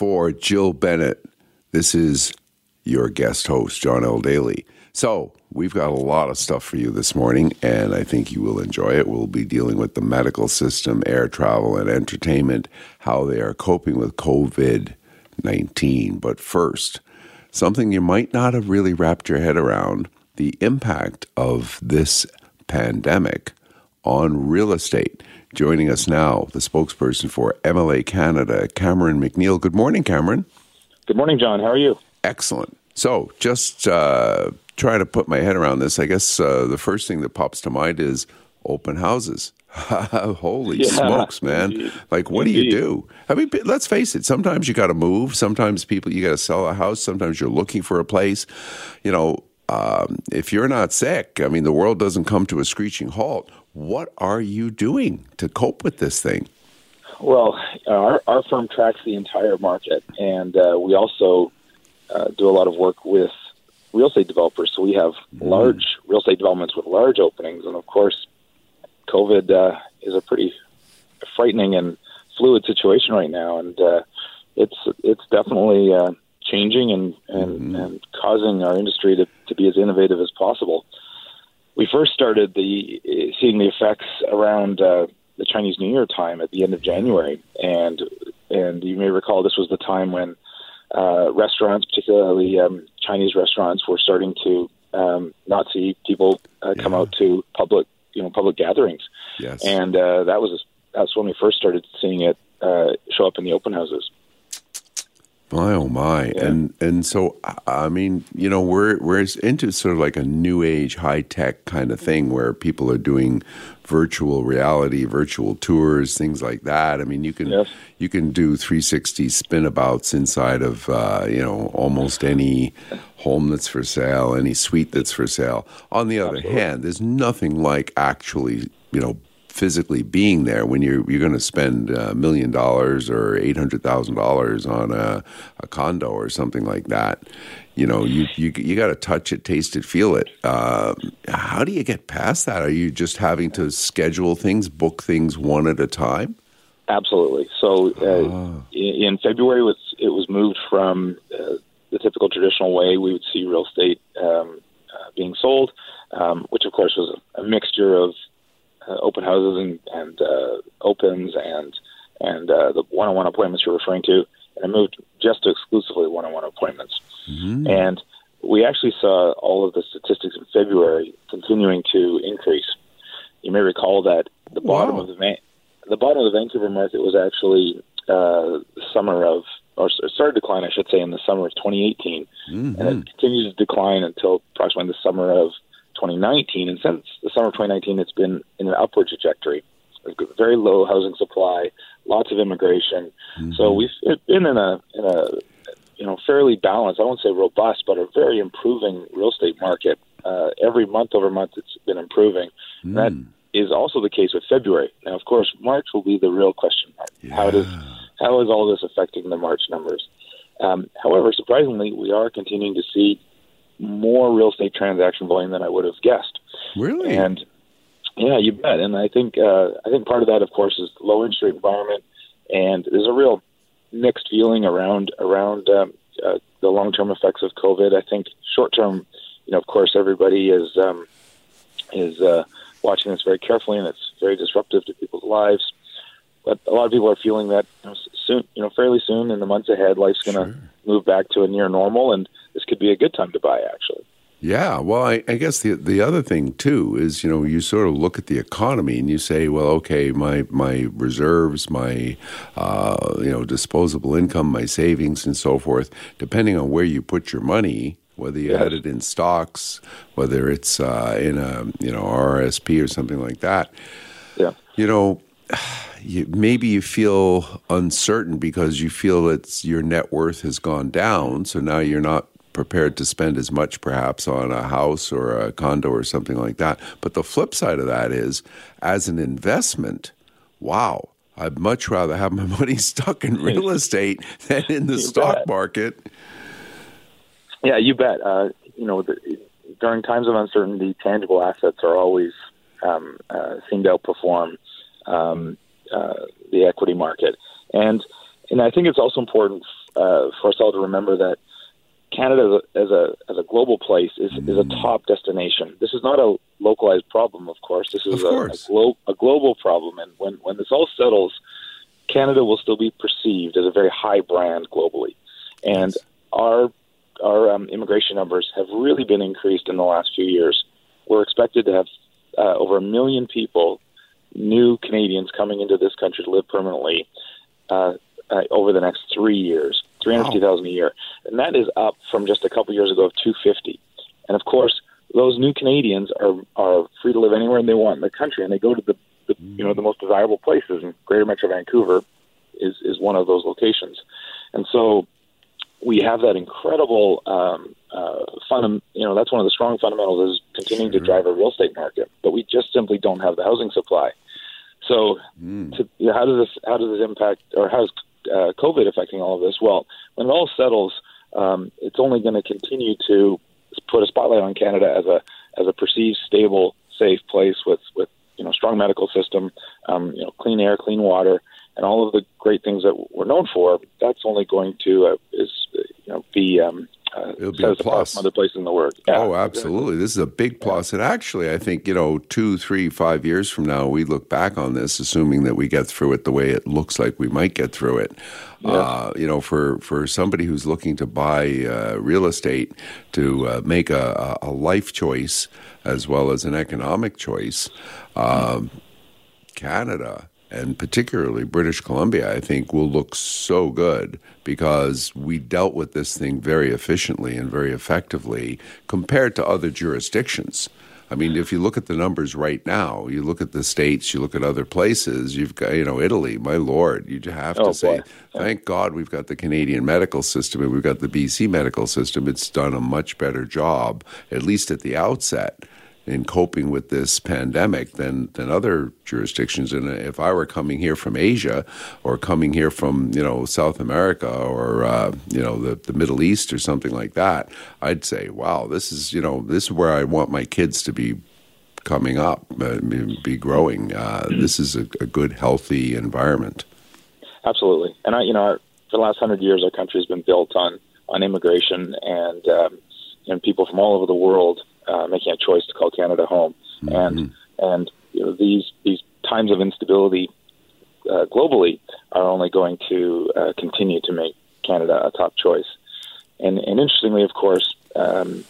for Jill Bennett. This is your guest host, John L. Daly. So, we've got a lot of stuff for you this morning, and I think you will enjoy it. We'll be dealing with the medical system, air travel, and entertainment, how they are coping with COVID 19. But first, something you might not have really wrapped your head around the impact of this pandemic on real estate. Joining us now, the spokesperson for MLA Canada, Cameron McNeil. Good morning, Cameron. Good morning, John. How are you? Excellent. So, just uh, trying to put my head around this, I guess uh, the first thing that pops to mind is open houses. Holy yeah, smokes, man! Indeed. Like, what indeed. do you do? I mean, let's face it. Sometimes you got to move. Sometimes people you got to sell a house. Sometimes you're looking for a place. You know, um, if you're not sick, I mean, the world doesn't come to a screeching halt. What are you doing to cope with this thing? Well, our, our firm tracks the entire market, and uh, we also uh, do a lot of work with real estate developers. So we have mm. large real estate developments with large openings, and of course, COVID uh, is a pretty frightening and fluid situation right now, and uh, it's it's definitely uh, changing and and, mm-hmm. and causing our industry to, to be as innovative as possible. We first started the seeing the effects around uh, the Chinese New Year time at the end of January, and and you may recall this was the time when uh, restaurants, particularly um, Chinese restaurants, were starting to um, not see people uh, come yeah. out to public you know public gatherings. Yes, and uh, that was that's when we first started seeing it uh, show up in the open houses. My oh my, yeah. and and so I mean, you know, we're we're into sort of like a new age, high tech kind of thing where people are doing virtual reality, virtual tours, things like that. I mean, you can yes. you can do 360 spinabouts inside of uh, you know almost any home that's for sale, any suite that's for sale. On the other Absolutely. hand, there's nothing like actually you know physically being there when you're you're going to spend a million dollars or eight hundred thousand dollars on a, a condo or something like that. You know, you you you got to touch it, taste it, feel it. Uh, how do you get past that? Are you just having to schedule things, book things one at a time? Absolutely. So uh, ah. in February, it was, it was moved from uh, the typical traditional way we would see real estate um, uh, being sold, um, which of course was a, a mixture of uh, open houses and, and uh, opens and and uh, the one-on-one appointments you're referring to, and I moved just to exclusively one-on-one appointments. Mm-hmm. And we actually saw all of the statistics in February continuing to increase. You may recall that the bottom wow. of the Van- the bottom of the Vancouver market was actually uh, summer of or started to decline, I should say, in the summer of 2018, mm-hmm. and it continued to decline until approximately the summer of 2019, and since the summer of 2019, it's been in an upward trajectory. Very low housing supply, lots of immigration. Mm-hmm. So we've been in a in a you know fairly balanced. I won't say robust, but a very improving real estate market. Uh, every month over month, it's been improving. Mm. That is also the case with February. Now, of course, March will be the real question mark. Yeah. How does how is all this affecting the March numbers? Um, however, surprisingly, we are continuing to see more real estate transaction volume than I would have guessed. Really? And yeah, you bet. And I think uh, I think part of that, of course, is the low interest rate environment, and there's a real mixed feeling around around um, uh, the long term effects of COVID. I think short term, you know, of course, everybody is um, is uh, watching this very carefully, and it's very disruptive to people's lives. But a lot of people are feeling that you know, soon, you know, fairly soon in the months ahead, life's going to sure. move back to a near normal, and this could be a good time to buy, actually. Yeah, well, I, I, guess the the other thing too is you know you sort of look at the economy and you say, well, okay, my my reserves, my uh, you know disposable income, my savings, and so forth, depending on where you put your money, whether you yes. had it in stocks, whether it's uh, in a you know RSP or something like that. Yeah, you know. You, maybe you feel uncertain because you feel that your net worth has gone down, so now you're not prepared to spend as much perhaps on a house or a condo or something like that. But the flip side of that is, as an investment, wow, I'd much rather have my money stuck in real estate than in the stock bet. market. Yeah, you bet. Uh, you know, the, during times of uncertainty, tangible assets are always um, uh, seem to outperform um, uh, the equity market, and and I think it's also important uh, for us all to remember that Canada as a as a global place is, is a top destination. This is not a localized problem, of course. This is a, a, glo- a global problem, and when when this all settles, Canada will still be perceived as a very high brand globally, and our our um, immigration numbers have really been increased in the last few years. We're expected to have uh, over a million people, new Canadians coming into this country to live permanently uh, uh, over the next three years, 350,000 wow. a year. And that is up from just a couple years ago of 250. And of course, those new Canadians are, are free to live anywhere they want in the country, and they go to the, the you know the most desirable places. And Greater Metro Vancouver is is one of those locations. And so we have that incredible um, uh, fund. You know, that's one of the strong fundamentals is continuing sure. to drive a real estate market, but we just simply don't have the housing supply. So, mm. to, you know, how does this how does this impact, or how is uh, COVID affecting all of this? Well, when it all settles, um, it's only going to continue to put a spotlight on Canada as a as a perceived stable, safe place with with you know strong medical system, um, you know clean air, clean water, and all of the great things that we're known for, that's only going to uh, is you know be um, uh, It'll be a plus. From other places in the world. Yeah, oh, absolutely. This is a big plus. And actually, I think, you know, two, three, five years from now, we look back on this, assuming that we get through it the way it looks like we might get through it. Yeah. Uh, you know, for, for somebody who's looking to buy uh, real estate to uh, make a, a, life choice as well as an economic choice, um, Canada and particularly British Columbia, I think will look so good because we dealt with this thing very efficiently and very effectively compared to other jurisdictions. I mean, if you look at the numbers right now, you look at the states, you look at other places, you've got, you know, Italy, my lord, you have to oh, say, thank God we've got the Canadian medical system and we've got the BC medical system. It's done a much better job, at least at the outset in coping with this pandemic than than other jurisdictions. And if I were coming here from Asia or coming here from you know South America or uh, you know the the Middle East or something like that, I'd say, wow, this is you know this is where I want my kids to be coming up, uh, be growing. Uh. This is a, a, good, healthy environment. Absolutely, and I, you know, for the last hundred years, our country has been built on on immigration and um, and people from all over the world uh, making a choice to call Canada home, mm-hmm. and and you know, these these times of instability uh, globally are only going to uh, continue to make Canada a top choice. And, and interestingly, of course, um,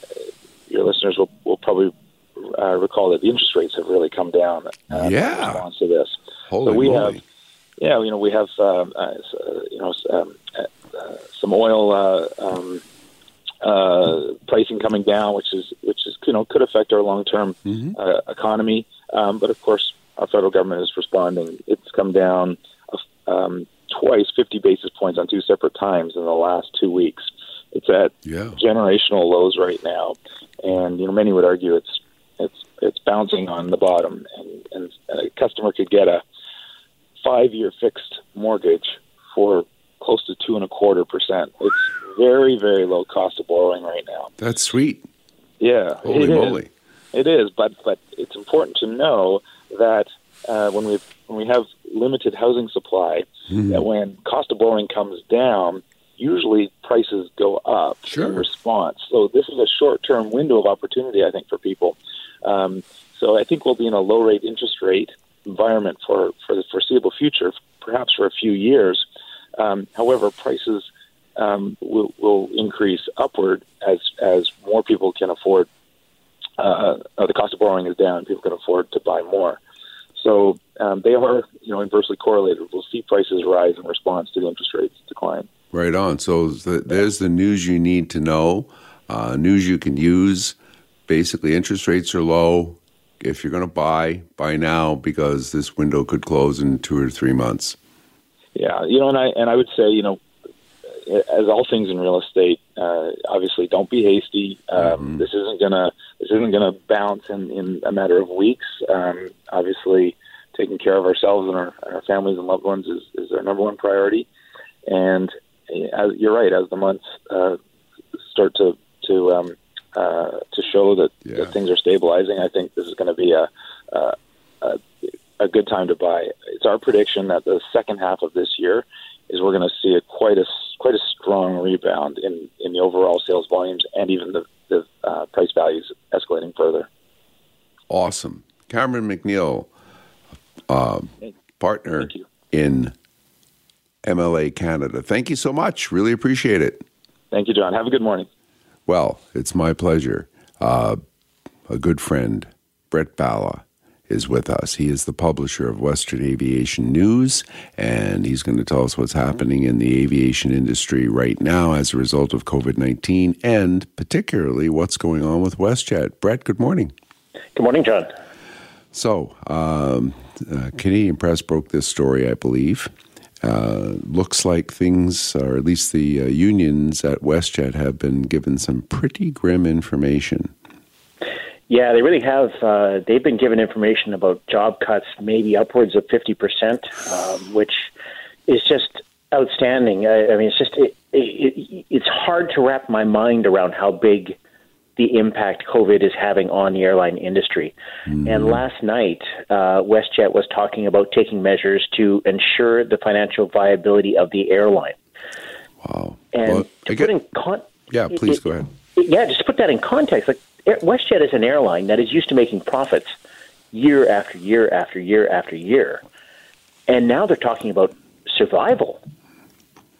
your listeners will, will probably uh, recall that the interest rates have really come down uh, yeah. in response to this. Holy so we moly. have, yeah, you know, we have, um, uh, you know, um, uh, some oil uh, uh, pricing coming down, which is which is you know could affect our long term mm-hmm. uh, economy. Um, but of course, our federal government is responding. It's come down um, twice, 50 basis points on two separate times in the last two weeks. It's at yeah. generational lows right now, and you know many would argue it's it's it's bouncing on the bottom, and, and a customer could get a five year fixed mortgage for close to two and a quarter percent. It's very, very low cost of borrowing right now. That's sweet. Yeah, holy moly, is. it is. But but it's important to know that uh, when we when we have limited housing supply, mm-hmm. that when cost of borrowing comes down, usually prices go up sure. in response. So this is a short term window of opportunity, I think, for people. Um, so I think we'll be in a low rate interest rate environment for for the foreseeable future, perhaps for a few years. Um, however, prices um, will, will increase upward as as more people can afford. Uh, uh, the cost of borrowing is down; people can afford to buy more. So um, they are, you know, inversely correlated. We'll see prices rise in response to the interest rates decline. Right on. So the, there's the news you need to know. Uh, news you can use. Basically, interest rates are low. If you're going to buy, buy now because this window could close in two or three months. Yeah, you know, and I and I would say, you know, as all things in real estate, uh, obviously don't be hasty. Um, mm-hmm. This isn't gonna this isn't gonna bounce in, in a matter of weeks. Um, obviously, taking care of ourselves and our, our families and loved ones is, is our number one priority. And as you're right, as the months uh, start to to um, uh, to show that, yeah. that things are stabilizing, I think this is going to be a, a, a a good time to buy. It's our prediction that the second half of this year is we're going to see a quite a quite a strong rebound in in the overall sales volumes and even the the uh, price values escalating further. Awesome, Cameron McNeil, uh, partner in MLA Canada. Thank you so much. Really appreciate it. Thank you, John. Have a good morning. Well, it's my pleasure. Uh, a good friend, Brett Ballah, is with us. He is the publisher of Western Aviation News, and he's going to tell us what's happening in the aviation industry right now as a result of COVID 19 and particularly what's going on with WestJet. Brett, good morning. Good morning, John. So, um, uh, Canadian Press broke this story, I believe. Uh, looks like things, or at least the uh, unions at WestJet, have been given some pretty grim information. Yeah, they really have. Uh, they've been given information about job cuts, maybe upwards of 50%, um, which is just outstanding. I, I mean, it's just, it, it, it's hard to wrap my mind around how big the impact COVID is having on the airline industry. Mm-hmm. And last night, uh, WestJet was talking about taking measures to ensure the financial viability of the airline. Wow. And well, to get, put in con- yeah, please it, go ahead. yeah, just to put that in context, like WestJet is an airline that is used to making profits year after year after year after year, and now they're talking about survival.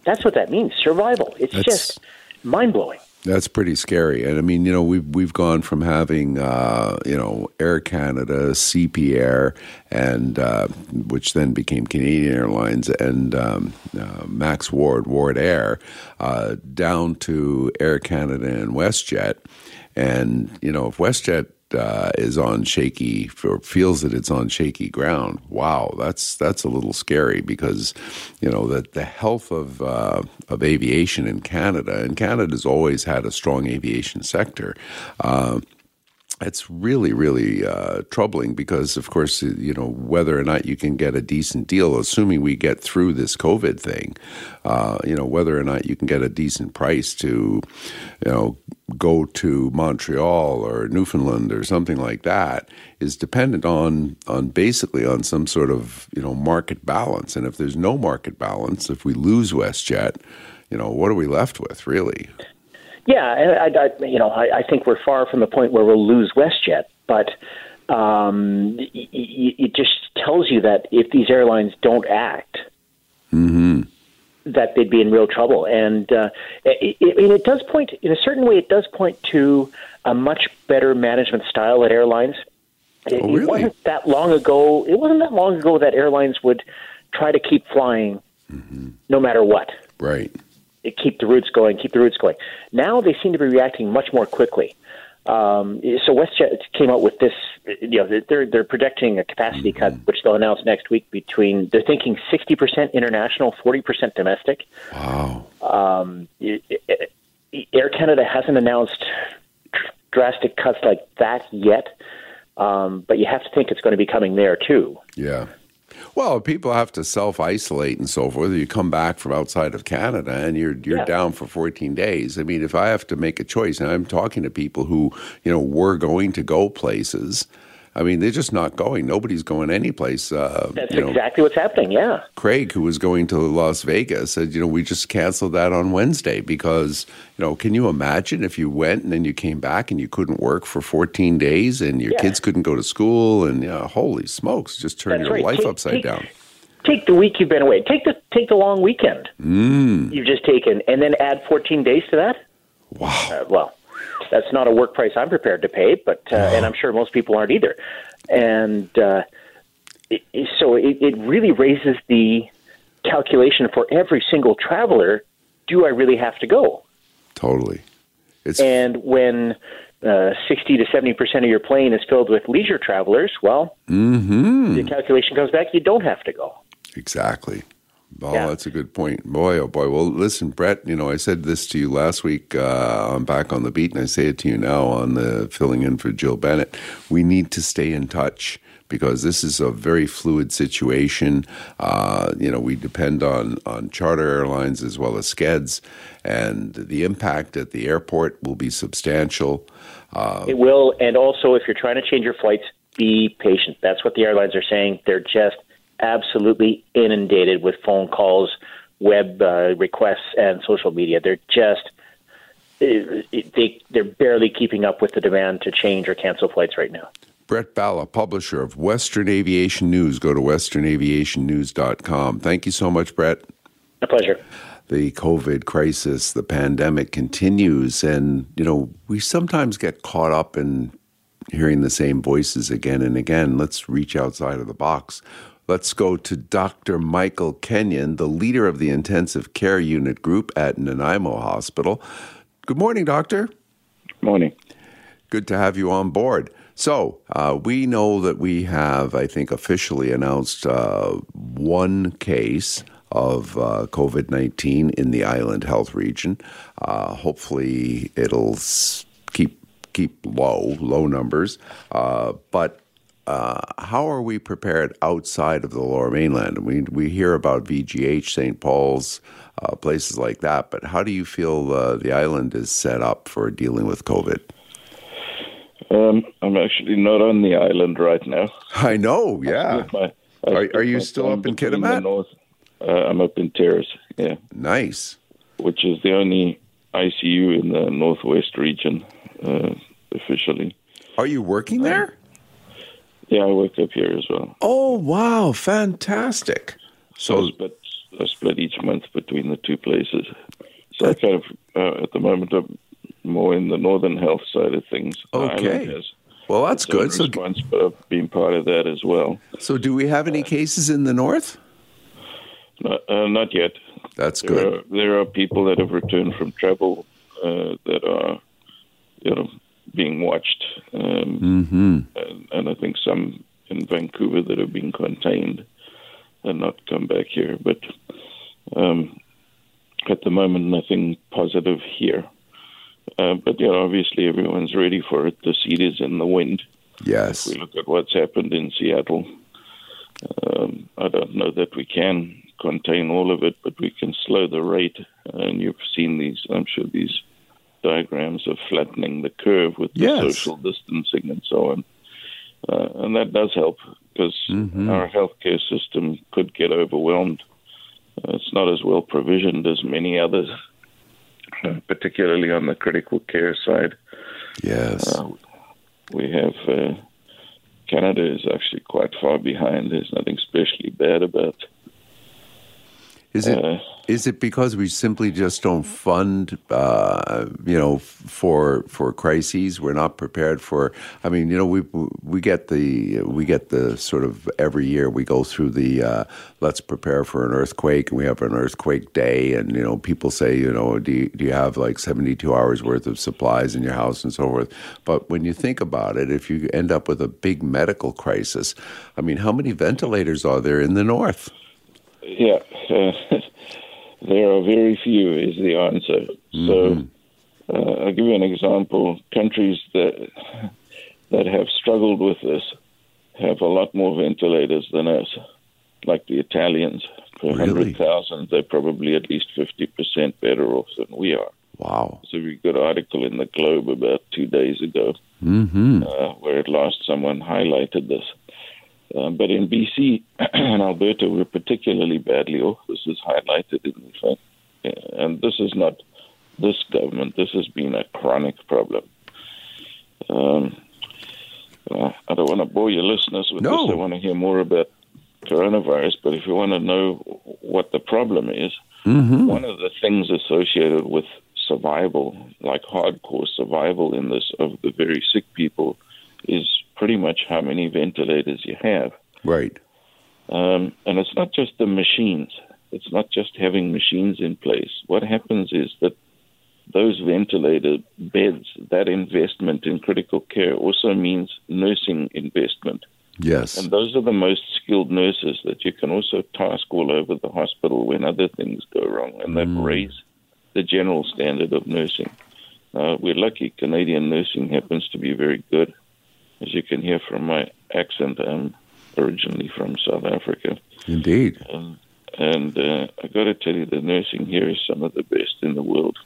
That's what that means, survival. It's That's... just mind blowing. That's pretty scary. And I mean, you know, we've we've gone from having uh, you know Air Canada, CP Air, and uh, which then became Canadian Airlines, and um, uh, Max Ward, Ward Air, uh, down to Air Canada and WestJet. And you know, if WestJet uh, is on shaky or feels that it's on shaky ground, wow, that's that's a little scary because you know that the health of uh, of aviation in Canada and Canada's always had a strong aviation sector. Uh, it's really, really uh, troubling because, of course, you know whether or not you can get a decent deal, assuming we get through this COVID thing, uh, you know whether or not you can get a decent price to, you know, go to Montreal or Newfoundland or something like that is dependent on on basically on some sort of you know market balance. And if there's no market balance, if we lose WestJet, you know what are we left with really? Yeah, I, I, you know, I, I think we're far from the point where we'll lose WestJet, but um, it, it just tells you that if these airlines don't act, mm-hmm. that they'd be in real trouble. And uh, it, it, it does point, in a certain way, it does point to a much better management style at airlines. It, oh, really? it wasn't that long ago. It wasn't that long ago that airlines would try to keep flying, mm-hmm. no matter what. Right keep the routes going, keep the routes going. Now they seem to be reacting much more quickly. Um, so WestJet came out with this. You know, they're they're projecting a capacity cut, mm-hmm. which they'll announce next week. Between they're thinking sixty percent international, forty percent domestic. Wow. Um, Air Canada hasn't announced drastic cuts like that yet, um, but you have to think it's going to be coming there too. Yeah. Well, people have to self isolate and so forth. You come back from outside of Canada and you're you're yeah. down for 14 days. I mean, if I have to make a choice, and I'm talking to people who you know were going to go places I mean, they're just not going. Nobody's going anyplace. Uh, That's you know, exactly what's happening. Yeah. Craig, who was going to Las Vegas, said, you know, we just canceled that on Wednesday because, you know, can you imagine if you went and then you came back and you couldn't work for 14 days and your yeah. kids couldn't go to school and, you know, holy smokes, just turn That's your right. life take, upside take, down. Take the week you've been away. Take the take the long weekend mm. you've just taken, and then add 14 days to that. Wow. Uh, well, that's not a work price I'm prepared to pay, but uh, and I'm sure most people aren't either. And uh, it, so it, it really raises the calculation for every single traveler: Do I really have to go? Totally. It's... And when uh, 60 to 70 percent of your plane is filled with leisure travelers, well, mm-hmm. the calculation comes back. You don't have to go. Exactly. Oh, yeah. that's a good point. Boy, oh boy. Well, listen, Brett, you know, I said this to you last week uh, I'm Back on the Beat, and I say it to you now on the filling in for Jill Bennett. We need to stay in touch because this is a very fluid situation. Uh, you know, we depend on, on charter airlines as well as skeds, and the impact at the airport will be substantial. Uh, it will, and also if you're trying to change your flights, be patient. That's what the airlines are saying. They're just absolutely inundated with phone calls web uh, requests and social media. They're just they they're barely keeping up with the demand to change or cancel flights right now. Brett Ballah, publisher of Western Aviation News. Go to westernaviationnews.com. Thank you so much, Brett. A pleasure. The COVID crisis, the pandemic continues, and you know we sometimes get caught up in hearing the same voices again and again. Let's reach outside of the box. Let's go to Dr. Michael Kenyon, the leader of the intensive care unit group at Nanaimo Hospital. Good morning, Doctor. Good morning. Good to have you on board. So, uh, we know that we have, I think, officially announced uh, one case of uh, COVID 19 in the island health region. Uh, hopefully, it'll keep keep low, low numbers. Uh, but uh, how are we prepared outside of the lower mainland? We, we hear about VGH, St. Paul's, uh, places like that. But how do you feel uh, the island is set up for dealing with COVID? Um, I'm actually not on the island right now. I know, yeah. My, are, are, you still up in Kitimat? North, uh, I'm up in Terrace, yeah. Nice. Which is the only ICU in the northwest region uh, officially. Are you working there? Yeah, I work up here as well. Oh, wow. Fantastic. So, so I split each month between the two places. So I kind of, uh, at the moment, I'm more in the northern health side of things. Okay. Well, that's good. So, response, but I've been part of that as well. So, do we have any cases in the north? Not, uh, not yet. That's there good. Are, there are people that have returned from travel uh, that are, you know, being watched, um, mm-hmm. and, and I think some in Vancouver that have been contained and not come back here. But um, at the moment, nothing positive here. Uh, but yeah, obviously everyone's ready for it. The seed is in the wind. Yes. If we look at what's happened in Seattle, um, I don't know that we can contain all of it, but we can slow the rate. And you've seen these, I'm sure, these diagrams of flattening the curve with the yes. social distancing and so on. Uh, and that does help because mm-hmm. our healthcare system could get overwhelmed. Uh, it's not as well provisioned as many others, uh, particularly on the critical care side. Yes. Uh, we have uh, Canada is actually quite far behind. There's nothing especially bad about is it uh, is it because we simply just don't fund, uh, you know, for for crises? We're not prepared for. I mean, you know, we we get the we get the sort of every year we go through the uh, let's prepare for an earthquake, and we have an earthquake day, and you know, people say, you know, do you, do you have like seventy two hours worth of supplies in your house and so forth? But when you think about it, if you end up with a big medical crisis, I mean, how many ventilators are there in the north? Yeah, uh, there are very few, is the answer. Mm-hmm. So, uh, I'll give you an example. Countries that that have struggled with this have a lot more ventilators than us, like the Italians. Per really? 100,000, they're probably at least 50% better off than we are. Wow. There's a very good article in the Globe about two days ago mm-hmm. uh, where at last someone highlighted this. Um, but in BC and Alberta, we're particularly badly off. This is highlighted in the fact. And this is not this government. This has been a chronic problem. Um, uh, I don't want to bore your listeners with no. this. I want to hear more about coronavirus. But if you want to know what the problem is, mm-hmm. one of the things associated with survival, like hardcore survival in this of the very sick people, is pretty much how many ventilators you have. Right. Um, and it's not just the machines. It's not just having machines in place. What happens is that those ventilator beds, that investment in critical care also means nursing investment. Yes. And those are the most skilled nurses that you can also task all over the hospital when other things go wrong, and that Mm. raise the general standard of nursing. Uh, we're lucky Canadian nursing happens to be very good. As you can hear from my accent, I'm originally from South Africa. Indeed. Um, and uh, I got to tell you, the nursing here is some of the best in the world.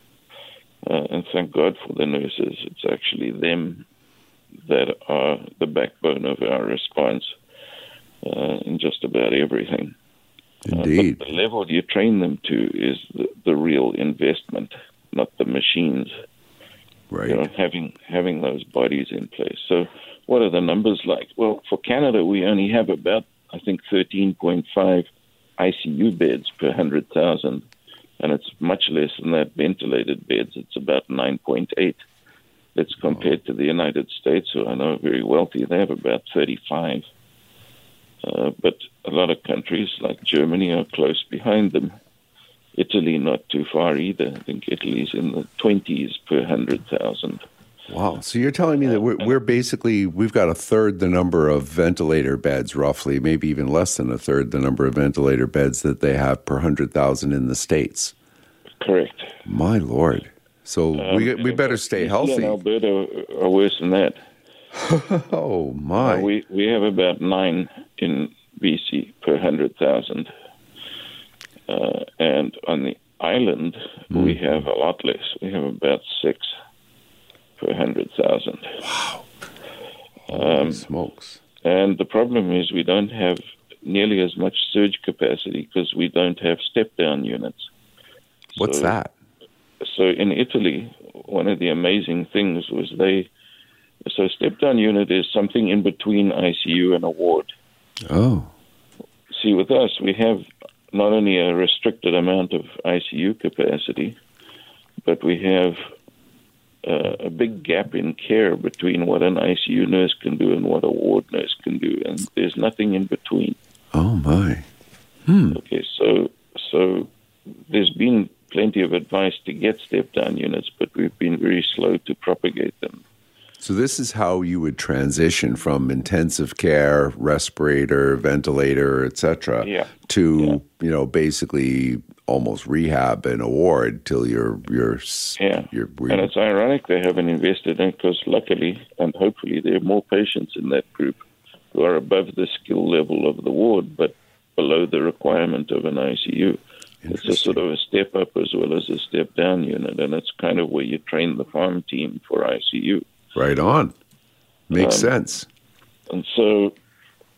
Uh, and thank God for the nurses. It's actually them that are the backbone of our response uh, in just about everything. Indeed. Uh, the level you train them to is the, the real investment, not the machines. Right. You know, having having those bodies in place. So, what are the numbers like? Well, for Canada, we only have about I think 13.5 ICU beds per hundred thousand, and it's much less than that ventilated beds. It's about 9.8. That's compared to the United States, who I know are very wealthy. They have about 35. Uh, but a lot of countries like Germany are close behind them. Italy not too far either. I think Italy's in the 20s per 100,000. Wow. So you're telling me that we're, we're, basically, we've got a third the number of ventilator beds, roughly, maybe even less than a third the number of ventilator beds that they have per 100,000 in the States. Correct. My Lord. So um, we, we better stay healthy. In Alberta are worse than that. oh, my. Uh, we, we have about nine in BC per 100,000. Uh, and on the island, mm. we have a lot less. We have about six per 100,000. Wow. Um, smokes. And the problem is we don't have nearly as much surge capacity because we don't have step down units. What's so, that? So in Italy, one of the amazing things was they. So step down unit is something in between ICU and a ward. Oh. See, with us, we have not only a restricted amount of ICU capacity, but we have uh, a big gap in care between what an ICU nurse can do and what a ward nurse can do, and there's nothing in between. Oh my. Hmm. Okay, so so there's been plenty of advice to get step down units, but we've been very slow to propagate them. So this is how you would transition from intensive care, respirator, ventilator, etc., yeah. to yeah. you know basically almost rehab in a ward till you're you're yeah. You're, and it's ironic they haven't invested in because luckily and hopefully there are more patients in that group who are above the skill level of the ward but below the requirement of an ICU. It's a sort of a step up as well as a step down unit, and it's kind of where you train the farm team for ICU. Right on. Makes um, sense. And so,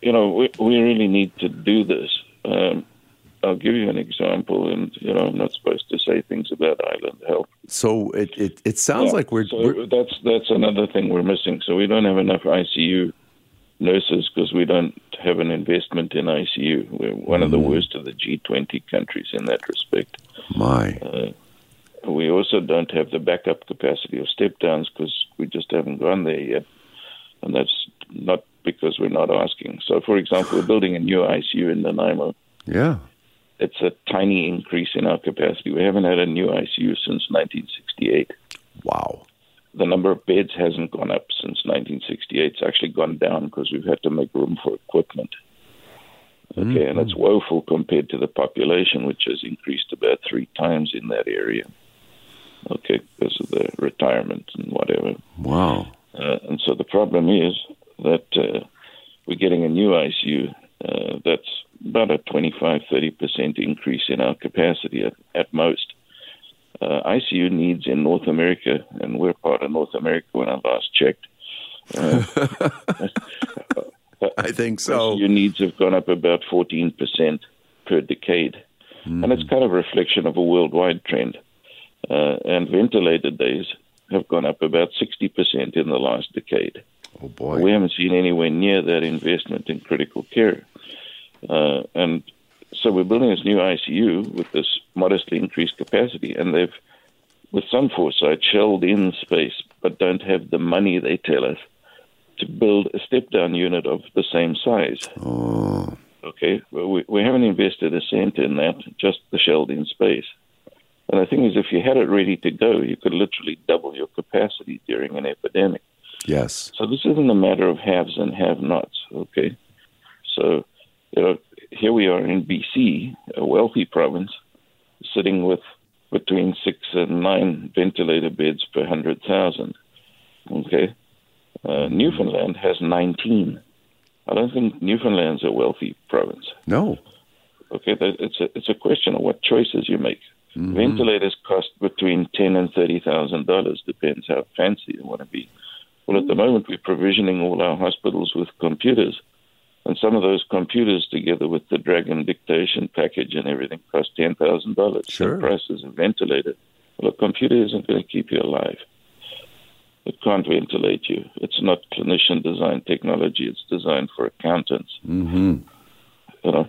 you know, we, we really need to do this. Um, I'll give you an example, and you know, I'm not supposed to say things about island health. So it it, it sounds yeah, like we're, so we're, that's that's another thing we're missing. So we don't have enough ICU nurses because we don't have an investment in ICU. We're one mm. of the mm. worst of the G20 countries in that respect. My. Uh, we also don't have the backup capacity of step downs because we just haven't gone there yet. And that's not because we're not asking. So, for example, we're building a new ICU in Nanaimo. Yeah. It's a tiny increase in our capacity. We haven't had a new ICU since 1968. Wow. The number of beds hasn't gone up since 1968. It's actually gone down because we've had to make room for equipment. Okay, mm-hmm. and it's woeful compared to the population, which has increased about three times in that area okay, because of the retirement and whatever. Wow. Uh, and so the problem is that uh, we're getting a new ICU uh, that's about a 25 30% increase in our capacity at, at most. Uh, ICU needs in North America, and we're part of North America when I last checked. Uh, I think so. ICU needs have gone up about 14% per decade. Mm. And it's kind of a reflection of a worldwide trend uh, and ventilated days have gone up about 60% in the last decade. Oh boy. We haven't seen anywhere near that investment in critical care. Uh, and so we're building this new ICU with this modestly increased capacity, and they've, with some foresight, shelled in space, but don't have the money, they tell us, to build a step down unit of the same size. Oh. Okay, well, we, we haven't invested a cent in that, just the shelled in space. And the thing is, if you had it ready to go, you could literally double your capacity during an epidemic. Yes. So this isn't a matter of haves and have-nots. Okay. So, you know, here we are in BC, a wealthy province, sitting with between six and nine ventilator beds per hundred thousand. Okay. Uh, Newfoundland has 19. I don't think Newfoundland's a wealthy province. No. Okay, it's a it's a question of what choices you make. Mm-hmm. Ventilators cost between ten and thirty thousand dollars, depends how fancy you want to be. Well, at the moment, we're provisioning all our hospitals with computers, And some of those computers, together with the Dragon dictation package and everything, cost ten thousand dollars. Sure. The price is a ventilator. Well, a computer isn't going to keep you alive. It can't ventilate you. It's not clinician designed technology. It's designed for accountants. Mm-hmm. You know,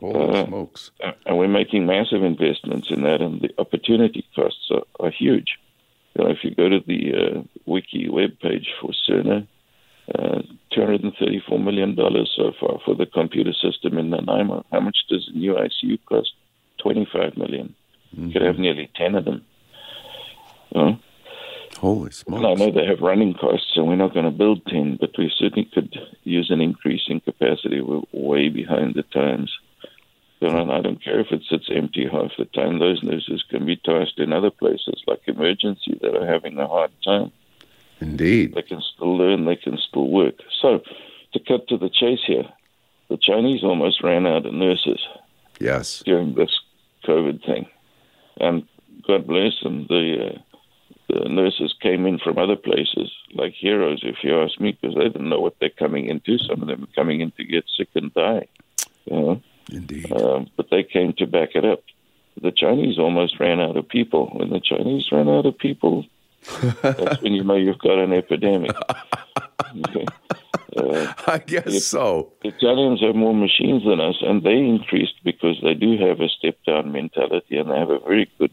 Holy Uh, smokes. and we're making massive investments in that, and the opportunity costs are, are huge. You know, if you go to the uh, wiki webpage for Cerner, uh, $234 million so far for the computer system in Nanaimo. How much does a new ICU cost? $25 million. You could have nearly 10 of them. You know? Holy Well, I know they have running costs, and we're not going to build 10, but we certainly could use an increase in capacity. We're way behind the times. You know, and I don't care if it sits empty half the time. Those nurses can be tasked in other places like emergency that are having a hard time. Indeed. They can still learn, they can still work. So, to cut to the chase here, the Chinese almost ran out of nurses Yes. during this COVID thing. And God bless them, the, uh, the nurses came in from other places, like heroes, if you ask me, because they didn't know what they're coming into. Some of them are coming in to get sick and die. You know? Indeed. um, but they came to back it up. The Chinese almost ran out of people. When the Chinese ran out of people, that's when you know you've got an epidemic. Okay. Uh, I guess so. Italians have more machines than us, and they increased because they do have a step down mentality and they have a very good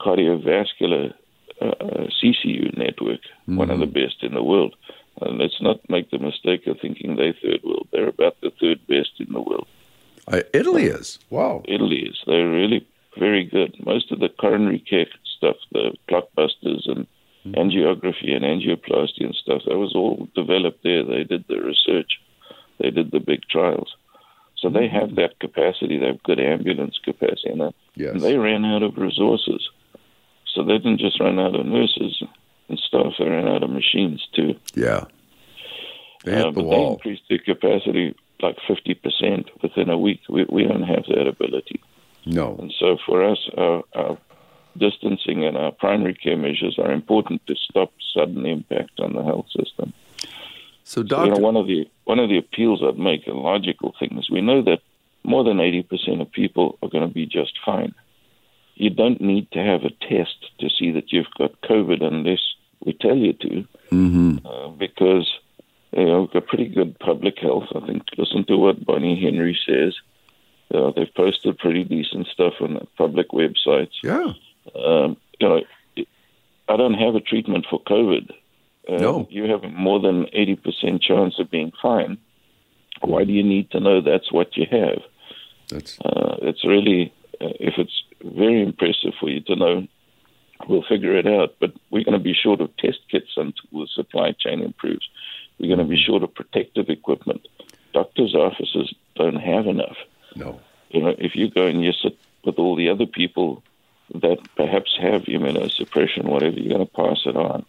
cardiovascular uh, uh, CCU network, one of the best in the world. And let's not make the mistake of thinking they're third world. They're about the third best in the world. Uh, Italy is. Wow. Italy is. They're really very good. Most of the coronary care stuff, the clotbusters and Mm-hmm. angiography and angioplasty and stuff, that was all developed there. They did the research. They did the big trials. So they mm-hmm. have that capacity. They have good ambulance capacity. And, that. Yes. and they ran out of resources. So they didn't just run out of nurses and stuff. They ran out of machines too. Yeah. They hit Uh, the but they increased their capacity like 50% within a week. We, we don't have that ability. No. And so for us, our, our distancing and our primary care measures are important to stop sudden impact on the health system. So, So, you doctor. know, one of the one of the appeals I'd make, a logical thing, is we know that more than 80% of people are going to be just fine. You don't need to have a test to see that you've got COVID unless we tell you to mm-hmm. uh, because you know we've got pretty good public health. I think listen to what Bonnie Henry says. Uh, they've posted pretty decent stuff on the public websites. Yeah. Um, you know, I don't have a treatment for COVID. Uh, No. you have more than eighty percent chance of being fine. Why do you need to know that's what you have? That's Uh, it's really, uh, if it's very impressive for you to know, we'll figure it out. But we're going to be short of test kits until the supply chain improves. We're going to be short of protective equipment. Doctors' offices don't have enough. no. You know, if you go and you sit with all the other people that perhaps have immunosuppression, whatever, you're going to pass it on.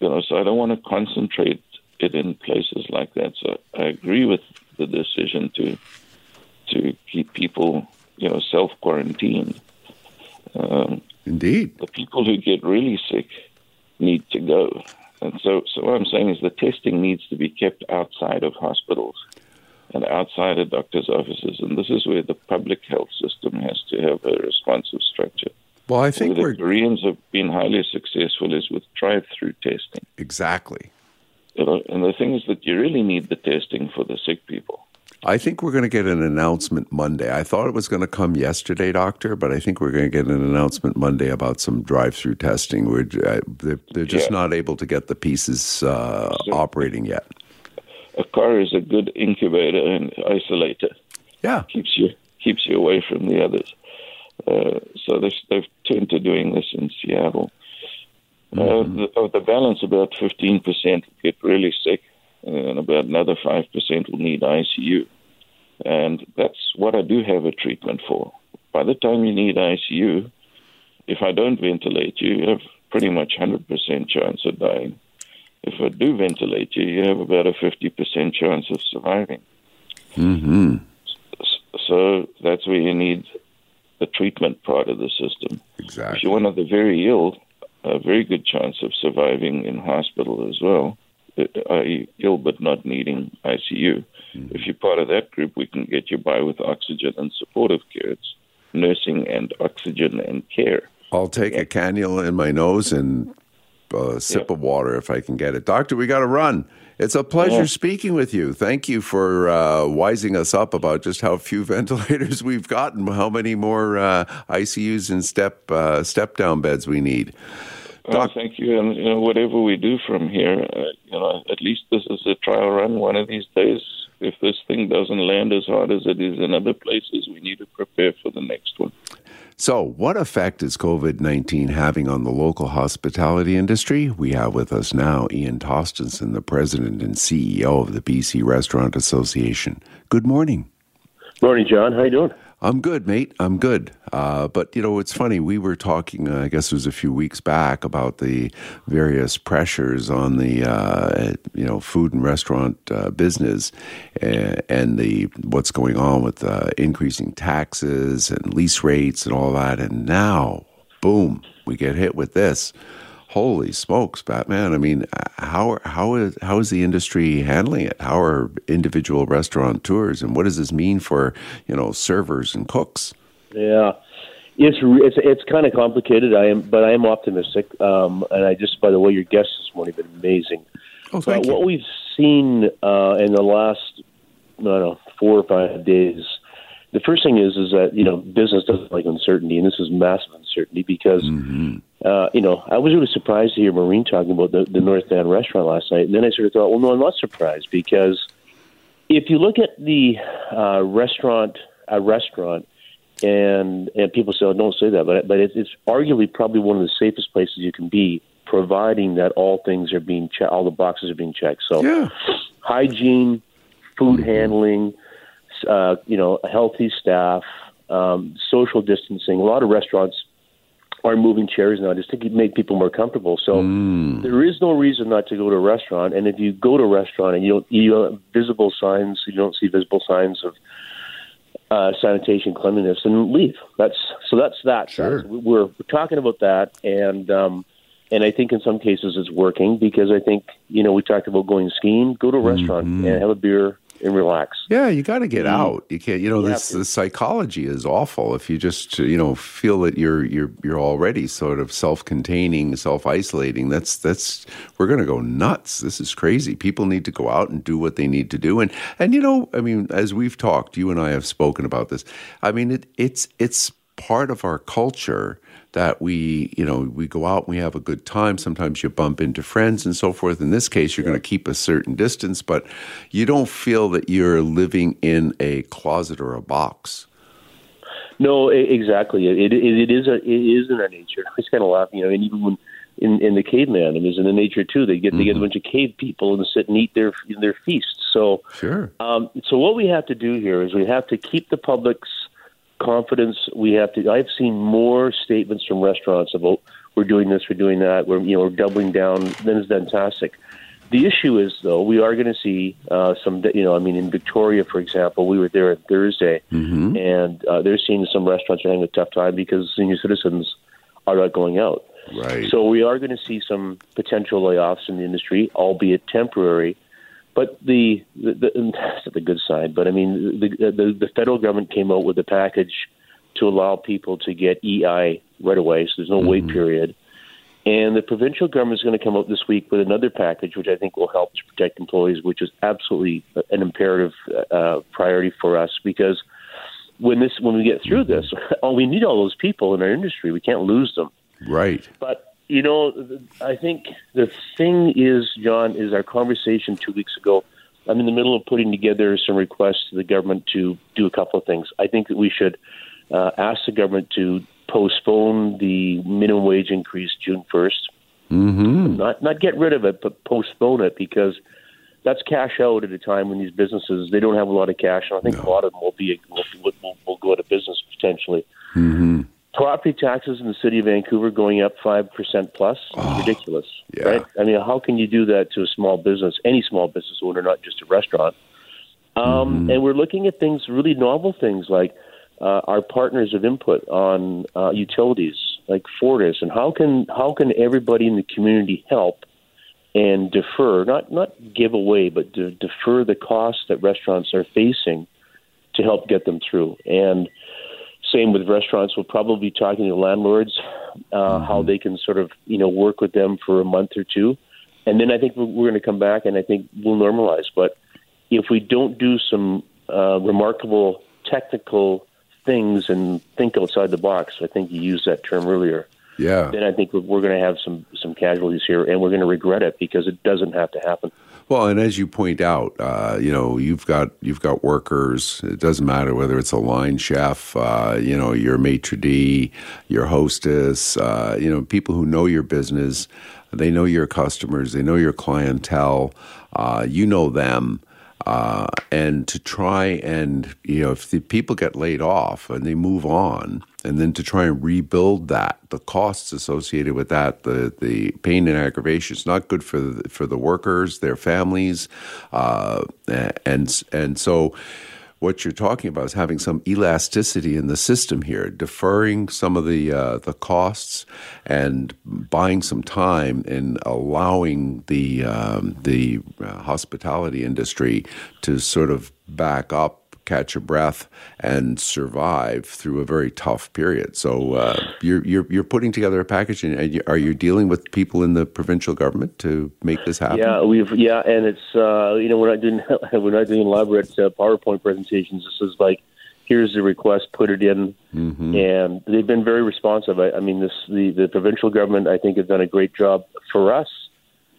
You know, so I don't want to concentrate it in places like that. So I agree with the decision to to keep people, you know, self quarantined. Um, Indeed. the people who get really sick need to go. And so, so what I'm saying is the testing needs to be kept outside of hospitals and outside of doctors' offices. And this is where the public health system has to have a responsive structure. Well, I think the Koreans have been highly successful is with drive-through testing. exactly. You know, and the thing is that you really need the testing for the sick people. I think we're going to get an announcement Monday. I thought it was going to come yesterday, doctor, but I think we're going to get an announcement Monday about some drive-through testing. We're uh, they're, they're just Yeah. not able to get the pieces uh, So- operating yet. A car is a good incubator and isolator. Yeah. keeps you keeps you away from the others. Uh, so they've, they've turned to doing this in Seattle. Uh, the, of the balance, about 15% get really sick, and about another 5% will need ICU. And that's what I do have a treatment for. By the time you need ICU, if I don't ventilate you, you have pretty much 100% chance of dying. If I do ventilate you, you have about a 50% chance of surviving. Mm-hmm. So that's where you need the treatment part of the system. If you're one of the very ill, a very good chance of surviving in hospital as well. i.e., ill but not needing ICU. Mm-hmm. If you're part of that group, we can get you by with oxygen and supportive care. It's nursing and oxygen and care. I'll take a cannula in my nose and a sip of water if I can get it. Doctor, we got to run. It's a pleasure yeah. speaking with you. Thank you for uh, wising us up about just how few ventilators we've gotten, how many more uh, ICUs and step uh, step down beds we need. Doc- oh, thank you. And you know, whatever we do from here, uh, you know, at least this is a trial run. One of these days, if this thing doesn't land as hard as it is in other places, we need to prepare for the next one. So, what effect is COVID 19 having on the local hospitality industry? We have with us now Ian Tostenson, the president and CEO of the BC Restaurant Association. Good morning. Morning, John. How you doing? I'm good, mate. I'm good. Uh, but, you know, it's funny. We were talking, uh, I guess it was a few weeks back, about the various pressures on the, uh, you know, food and restaurant uh, business and, and, the what's going on with uh, increasing taxes and lease rates and all that. And now, boom, we get hit with this holy smokes, Batman! I mean, how how is how is the industry handling it? How are individual restaurateurs, and what does this mean for you know servers and cooks? Yeah, it's it's it's kind of complicated. I am, but I am optimistic. Um, and I just, by the way, your guest this morning been amazing. Oh, thank uh, you. What we've seen uh, in the last, I don't know, four or five days. The first thing is, is that you know business doesn't like uncertainty, and this is massive uncertainty because mm-hmm uh, you know, I was really surprised to hear Maureen talking about the, the North Van restaurant last night. And then I sort of thought, well, no, I'm not surprised because if you look at the uh, restaurant, a restaurant, and and people say, oh, don't say that, but but it's, it's arguably probably one of the safest places you can be, providing that all things are being checked, all the boxes are being checked. So, yeah. hygiene, food mm-hmm. handling, uh, you know, healthy staff, um, social distancing. A lot of restaurants are moving chairs now just to make people more comfortable. So mm. there is no reason not to go to a restaurant. And if you go to a restaurant and you don't, you don't visible signs, you don't see visible signs of uh, sanitation, cleanliness, then leave. That's so. That's that. Sure. That's, we're, we're talking about that, and um, and I think in some cases it's working because I think you know we talked about going skiing. Go to a restaurant mm-hmm. and have a beer and relax. Yeah, you got to get mm-hmm. out. You can't. You know, you this the psychology is awful. If you just you know feel that you're you're you're already sort of self-containing, self-isolating, that's that's we're going to go nuts. This is crazy. People need to go out and do what they need to do. And and you know, I mean, as we've talked, you and I have spoken about this. I mean, it, it's it's part of our culture that we, you know, we go out and we have a good time. Sometimes you bump into friends and so forth. In this case, you're going to keep a certain distance, but you don't feel that you're living in a closet or a box. No, exactly. It, it, it is a, it is in our nature. I was kind of laughing, you know, and even when in, in the caveman, it was in the nature too. They get mm-hmm. they get a bunch of cave people and sit and eat their their feasts. So, sure. Um, so what we have to do here is we have to keep the public's confidence. We have to. I've seen more statements from restaurants about we're doing this, we're doing that, we're you know we're doubling down. Then it's fantastic. The issue is though we are going to see uh, some. You know, I mean, in Victoria, for example, we were there on Thursday, mm-hmm. and uh, they're seeing some restaurants are having a tough time because senior citizens are not going out. Right. So we are going to see some potential layoffs in the industry, albeit temporary. But the, the, the that's not the good side. But I mean, the, the the federal government came out with a package to allow people to get EI right away, so there's no mm-hmm. wait period. And the provincial government is going to come out this week with another package, which I think will help to protect employees, which is absolutely an imperative uh, priority for us because when this when we get through this, oh, we need all those people in our industry. We can't lose them. Right. But you know, I think the thing is, John, is our conversation two weeks ago. I'm in the middle of putting together some requests to the government to do a couple of things. I think that we should uh, ask the government to postpone the minimum wage increase June 1st. Mm-hmm. Not not get rid of it, but postpone it because that's cash out at a time when these businesses they don't have a lot of cash, and I think no. a lot of them will be will, will, will go out of business potentially. Mm-hmm property taxes in the city of Vancouver going up five percent plus oh, ridiculous, yeah. right? I mean, how can you do that to a small business, any small business owner, not just a restaurant? Um, mm-hmm. And we're looking at things, really novel things like uh, our partners of input on uh, utilities, like Fortis, and how can how can everybody in the community help and defer, not not give away, but defer the costs that restaurants are facing to help get them through. And same with restaurants. We'll probably be talking to landlords uh, mm-hmm. how they can sort of you know work with them for a month or two, and then I think we're, we're going to come back and I think we'll normalize. But if we don't do some uh, remarkable technical things and think outside the box, I think you used that term earlier yeah. then I think we're going to have some some casualties here, and we're going to regret it because it doesn't have to happen. Well, and as you point out, uh, you know, you've got you've got workers. It doesn't matter whether it's a line chef, uh, you know, your maitre d, your hostess, uh, you know, people who know your business. They know your customers. They know your clientele. Uh, you know them. Uh, and to try and you know if the people get laid off and they move on and then to try and rebuild that the costs associated with that the the pain and aggravation is not good for the, for the workers their families uh, and and so what you're talking about is having some elasticity in the system here, deferring some of the uh, the costs and buying some time and allowing the um, the uh, hospitality industry to sort of back up catch a breath and survive through a very tough period. So uh, you're, you're you're putting together a package, and are you dealing with people in the provincial government to make this happen? Yeah, we've yeah, and it's uh, you know we're not doing we're not doing elaborate uh, PowerPoint presentations. This is like here's the request, put it in, mm-hmm. and they've been very responsive. I, I mean, this the the provincial government I think has done a great job for us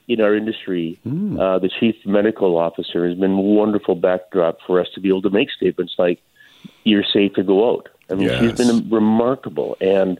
in our industry, mm. uh, the chief medical officer has been a wonderful backdrop for us to be able to make statements like, "You're safe to go out." I mean, yes. she's been remarkable and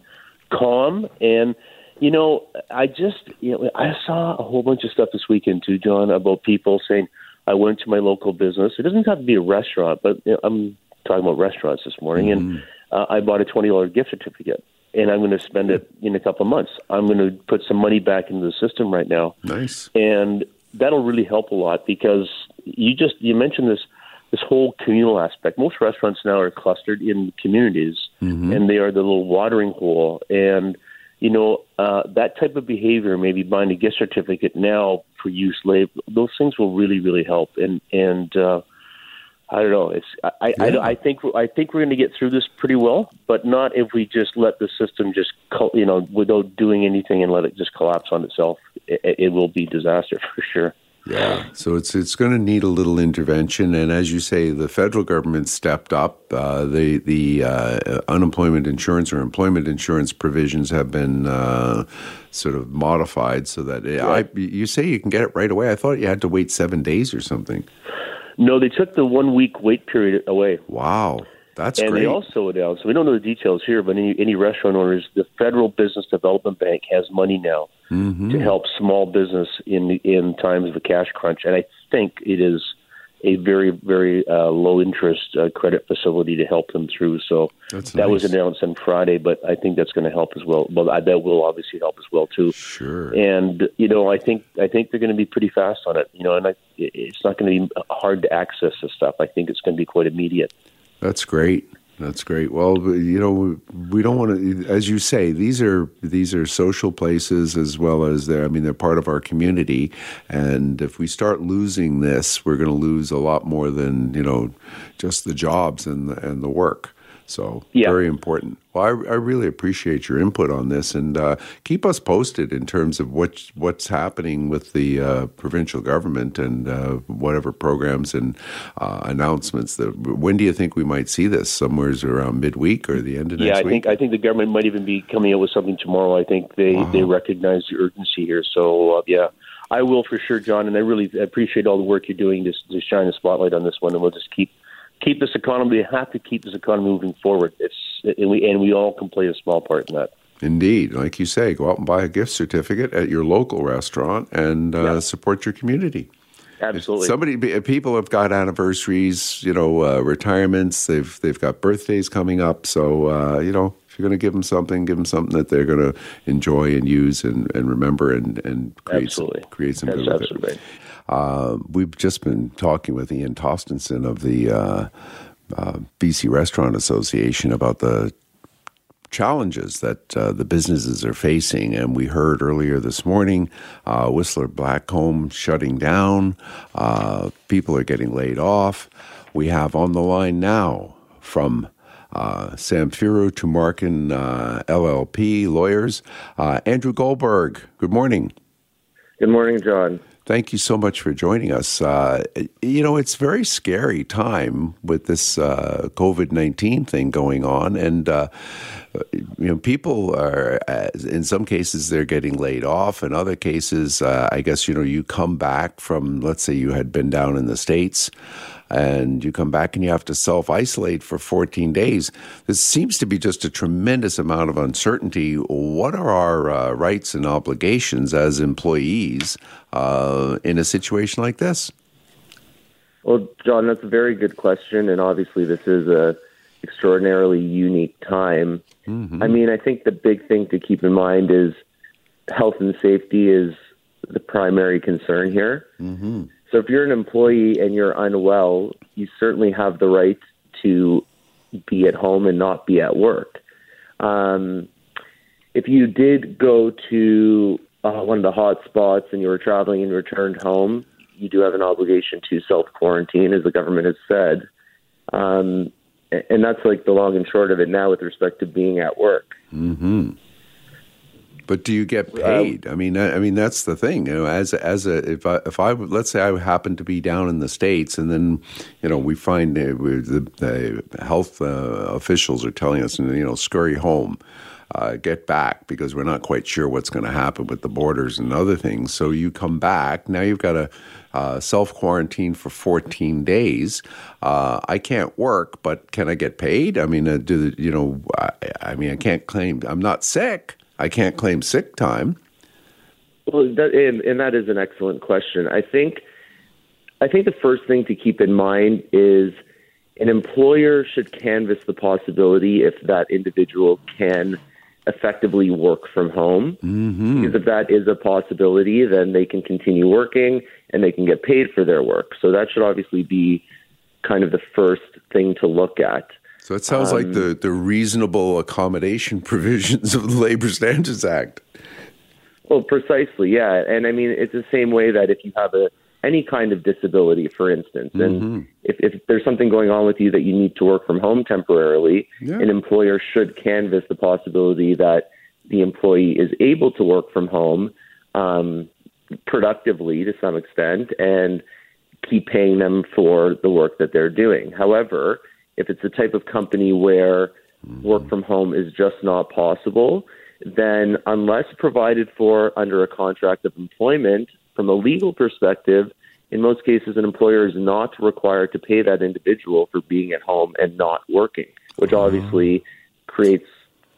calm. And you know, I just you know I saw a whole bunch of stuff this weekend too, John, about people saying, "I went to my local business." It doesn't have to be a restaurant, but you know, I'm talking about restaurants this morning, mm. and hmm. uh, I bought a twenty dollar gift certificate and I'm going to spend it in a couple of months. I'm going to put some money back into the system right now. Nice. And that'll really help a lot because you just you mentioned this this whole communal aspect. Most restaurants now are clustered in communities, mm-hmm. and they are the little watering hole. And you know uh, that type of behavior, maybe buying a gift certificate now for use late, those things will really really help. And and uh, I don't know. It's I, yeah. I, I think I think we're going to get through this pretty well, but not if we just let the system just you know without doing anything and let it just collapse on itself. It, it will be disaster for sure. Yeah, so it's it's going to need a little intervention, and as you say, the federal government stepped up. Uh, the the uh, unemployment insurance or employment insurance provisions have been uh, sort of modified so that it, I, you say you can get it right away. I thought you had to wait seven days or something. No, they took the one week wait period away. Wow. That's great. and great. they also announced, we don't know the details here, but any, any restaurant owners, the Federal Business Development Bank has money now mm-hmm. to help small business in in times of a cash crunch. And I think it is a very, very uh, low interest uh, credit facility to help them through. So that's that nice. was announced on Friday, but I think that's going to help as well. Well, that will obviously help as well too. Sure. And you know, I think I think they're going to be pretty fast on it. You know, and I, it's not going to be hard to access this stuff. I think it's going to be quite immediate. That's great. That's great. Well, you know, we don't want to, as you say, these are these are social places as well as they're. I mean, they're part of our community, and if we start losing this, we're going to lose a lot more than you know, just the jobs and the, and the work. So yeah. very important. Well, I, I, really appreciate your input on this, and uh, keep us posted in terms of what's what's happening with the uh, provincial government and uh, whatever programs and uh, announcements. That when do you think we might see this? Somewhere's around midweek or the end of yeah, next week. Yeah, I think I think the government might even be coming out with something tomorrow. I think they wow. they recognize the urgency here. So uh, yeah. I will for sure, John, and I really appreciate all the work you're doing to, to shine a spotlight on this one, and we'll just keep keep this economy. We have to keep this economy moving forward. It's and we and we all can play a small part in that. Indeed, like you say, go out and buy a gift certificate at your local restaurant and uh, yeah. support your community. Absolutely. If somebody, people have got anniversaries, you know, uh, retirements. They've they've got birthdays coming up. So uh, you know, if you're going to give them something, give them something that they're going to enjoy and use and, and remember and, and create absolutely. some, create some That's absolutely. Uh, we've just been talking with Ian Tostenson of the uh, uh, BC Restaurant Association about the challenges that uh, the businesses are facing. And we heard earlier this morning uh, Whistler Blackcomb shutting down, uh, people are getting laid off. We have on the line now from uh, Samfiru Tumarkin uh, LLP lawyers, uh, Andrew Goldberg. Good morning. Good morning, John. Thank you so much for joining us. Uh, you know, it's very scary time with this uh, COVID 19 thing going on. And, uh, you know, people are, in some cases, they're getting laid off. In other cases, uh, I guess, you know, you come back from, let's say you had been down in the States and you come back and you have to self isolate for 14 days. This seems to be just a tremendous amount of uncertainty. What are our uh, rights and obligations as employees uh, in a situation like this? Well, John, that's a very good question, and obviously, this is a extraordinarily unique time. Mm-hmm. I mean, I think the big thing to keep in mind is health and safety is the primary concern here. Mm-hmm. So if you're an employee and you're unwell, you certainly have the right to be at home and not be at work. Um, if you did go to uh, one of the hot spots and you were traveling and returned home, you do have an obligation to self quarantine, as the government has said. Um, and that's like the long and short of it now with respect to being at work. Mm-hmm. But do you get paid? I mean, I, I, mean that's the thing. You know, as as a if I if I let's say I happen to be down in the states, and then you know we find uh, the, the, health uh, officials are telling us, you know, scurry home. Uh, get back because we're not quite sure what's going to happen with the borders and other things. So you come back. Now you've got to uh, self quarantine for 14 days. Uh, I can't work, but can I get paid? I mean, uh, do you know? I, I, mean, I can't claim I'm not sick. I can't claim sick time. Well, that, and, and that is an excellent question. I think I think the first thing to keep in mind is an employer should canvass the possibility if that individual can effectively work from home. Mm-hmm. Because if that is a possibility, then they can continue working and they can get paid for their work. So that should obviously be kind of the first thing to look at. So it sounds um, like the, the reasonable accommodation provisions of the Labor Standards Act. Well, precisely, yeah. And I mean, it's the same way that if you have a any kind of disability, for instance, and mm-hmm. if, if there's something going on with you that you need to work from home temporarily, yeah. an employer should canvass the possibility that the employee is able to work from home um, productively to some extent and keep paying them for the work that they're doing. However, if it's the type of company where mm-hmm. work from home is just not possible, then unless provided for under a contract of employment, from a legal perspective, in most cases, an employer is not required to pay that individual for being at home and not working, which mm-hmm. obviously creates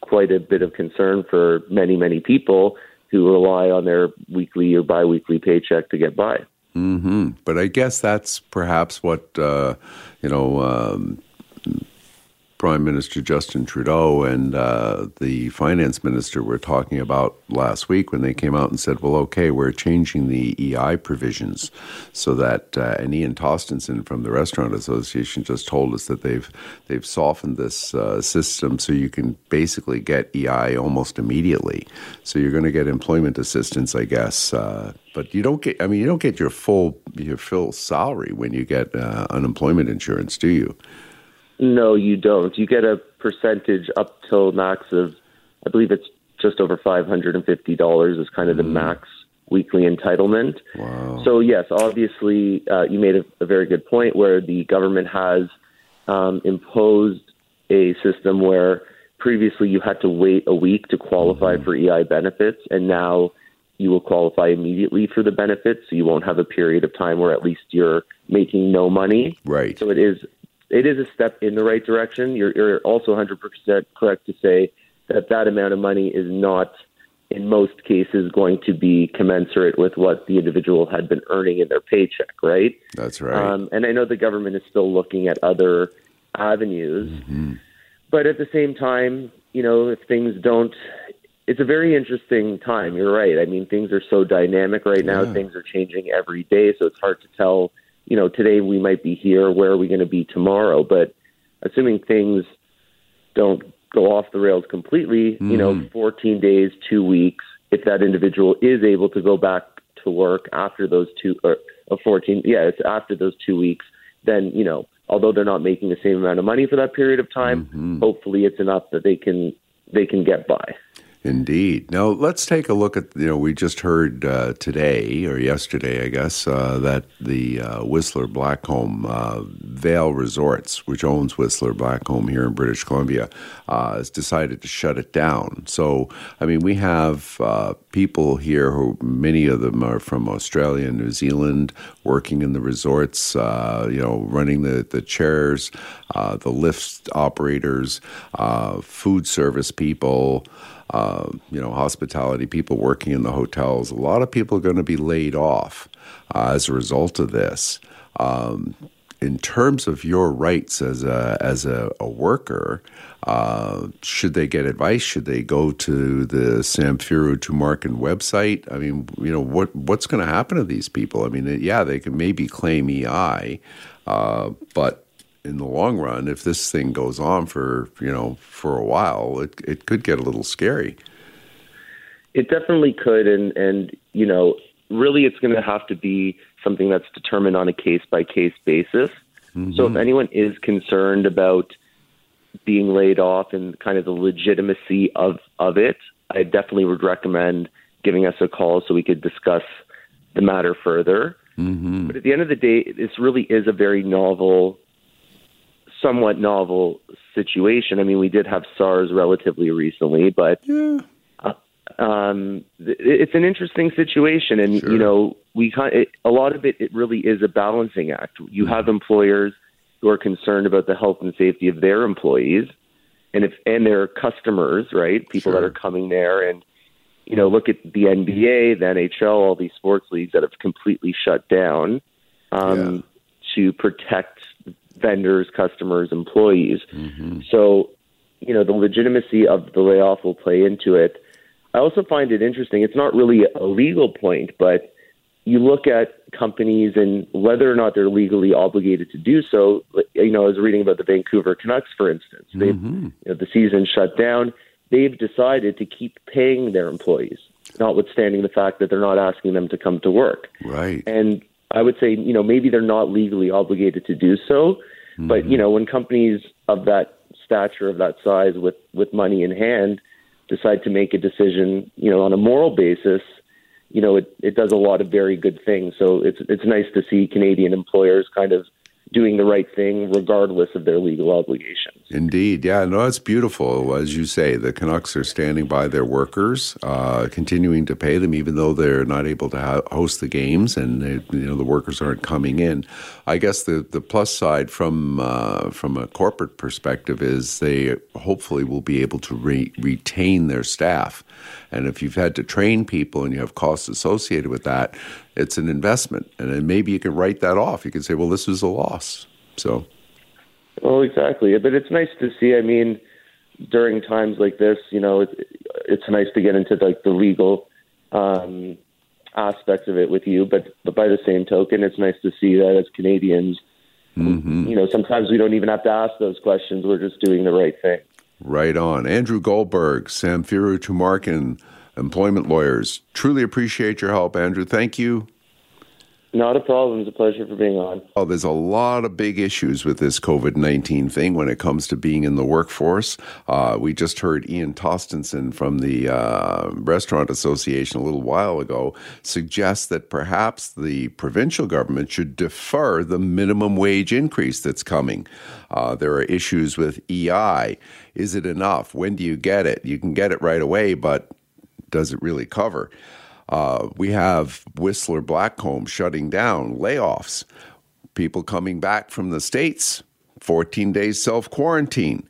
quite a bit of concern for many, many people who rely on their weekly or biweekly paycheck to get by. Mm-hmm. But I guess that's perhaps what uh, you know um, Prime Minister Justin Trudeau and uh, the finance minister were talking about last week when they came out and said, well, okay, we're changing the EI provisions so that, uh, and Ian Tostenson from the Restaurant Association just told us that they've, they've softened this uh, system so you can basically get EI almost immediately. So you're going to get employment assistance, I guess. Uh, but you don't get, I mean, you don't get your full, your full salary when you get uh, unemployment insurance, do you? No, you don't. You get a percentage up till max of, I believe it's just over five hundred and fifty dollars is kind of the mm. max weekly entitlement. Wow. So yes, obviously, uh, you made a, a, very good point where the government has um, imposed a system where previously you had to wait a week to qualify mm. for EI benefits, and now you will qualify immediately for the benefits. So you won't have a period of time where at least you're making no money. Right. So it is it is a step in the right direction. You're, you're also 100% correct to say that that amount of money is not, in most cases, going to be commensurate with what the individual had been earning in their paycheck, right? That's right. Um, and I know the government is still looking at other avenues. Mm-hmm. But at the same time, you know, if things don't, it's a very interesting time. You're right. I mean, things are so dynamic right now. Yeah. Things are changing every day, so it's hard to tell you know, today we might be here. Where are we going to be tomorrow? But assuming things don't go off the rails completely, mm-hmm. you know, mm-hmm. 14 days, two weeks, if that individual is able to go back to work after those two, or uh, 14, yeah, it's after those two weeks, then, you know, although they're not making the same amount of money for that period of time, mm-hmm. hopefully it's enough that they can they can get by. Indeed. Now let's take a look at you know we just heard uh, today or yesterday I guess uh, that the uh, Whistler Blackcomb uh, Vail Resorts, which owns Whistler Blackcomb here in British Columbia, uh, has decided to shut it down. So I mean we have uh, people here who many of them are from Australia and New Zealand working in the resorts, you know running the the chairs, the lift operators, food service people uh, you know, hospitality people working in the hotels. A lot of people are going to be laid off uh, as a result of this. Um, in terms of your rights as a as a, a worker, uh, should they get advice? Should they go to the Samfiru Tumarkin website? I mean, you know, what what's going to happen to these people? I mean, yeah, they can maybe claim EI, uh, but in the long run, if this thing goes on for you know for a while, it it could get a little scary. It definitely could, and and you know, really, it's going to have to be something that's determined on a case by case basis. Mm-hmm. So, if anyone is concerned about being laid off and kind of the legitimacy of of it, I definitely would recommend giving us a call so we could discuss the matter further. Mm-hmm. But at the end of the day, this really is a very novel somewhat novel situation. I mean, we did have SARS relatively recently, but yeah. uh, um, it's an interesting situation, and sure. you know, we it, a lot of it. It really is a balancing act. You mm-hmm. have employers who are concerned about the health and safety of their employees, and if and their customers, right? People sure. that are coming there, and you know, look at the NBA, the NHL, all these sports leagues that have completely shut down um, yeah. to protect vendors, customers, employees. Mm-hmm. So, you know, the legitimacy of the layoff will play into it. I also find it interesting. It's not really a legal point, but you look at companies and whether or not they're legally obligated to do so. You know, I was reading about the Vancouver Canucks, for instance. They, mm-hmm. you know, the season shut down. They've decided to keep paying their employees, notwithstanding the fact that they're not asking them to come to work. Right. And I would say, you know, maybe they're not legally obligated to do so, mm-hmm. but you know, when companies of that stature, of that size, with with money in hand, decide to make a decision, you know, on a moral basis, you know, it it does a lot of very good things. So it's it's nice to see Canadian employers kind of doing the right thing regardless of their legal obligations. Indeed. Yeah, no, it's beautiful. As you say, the Canucks are standing by their workers, uh, continuing to pay them even though they're not able to ha- host the games and they, you know the workers aren't coming in. I guess the, the plus side from uh, from a corporate perspective is they hopefully will be able to re- retain their staff. And if you've had to train people and you have costs associated with that, it's an investment. And then maybe you can write that off. You can say, well, this is a loss. So. Well, exactly. But it's nice to see. I mean, during times like this, you know, it's, it's nice to get into like the legal um, aspects of it with you. But but by the same token, it's nice to see that as Canadians, mm-hmm. you know, sometimes we don't even have to ask those questions. We're just doing the right thing. Right on. Andrew Goldberg, Samfiru Tumarkin, employment lawyers. Truly appreciate your help, Andrew. Thank you. Not a problem. It's a pleasure for being on. Oh, there's a lot of big issues with this COVID 19 thing when it comes to being in the workforce. Uh, we just heard Ian Tostenson from the uh, Restaurant Association a little while ago suggest that perhaps the provincial government should defer the minimum wage increase that's coming. Uh, there are issues with EI. Is it enough? When do you get it? You can get it right away, but does it really cover? Uh, we have Whistler Blackcomb shutting down, layoffs, people coming back from the States, 14 days self quarantine.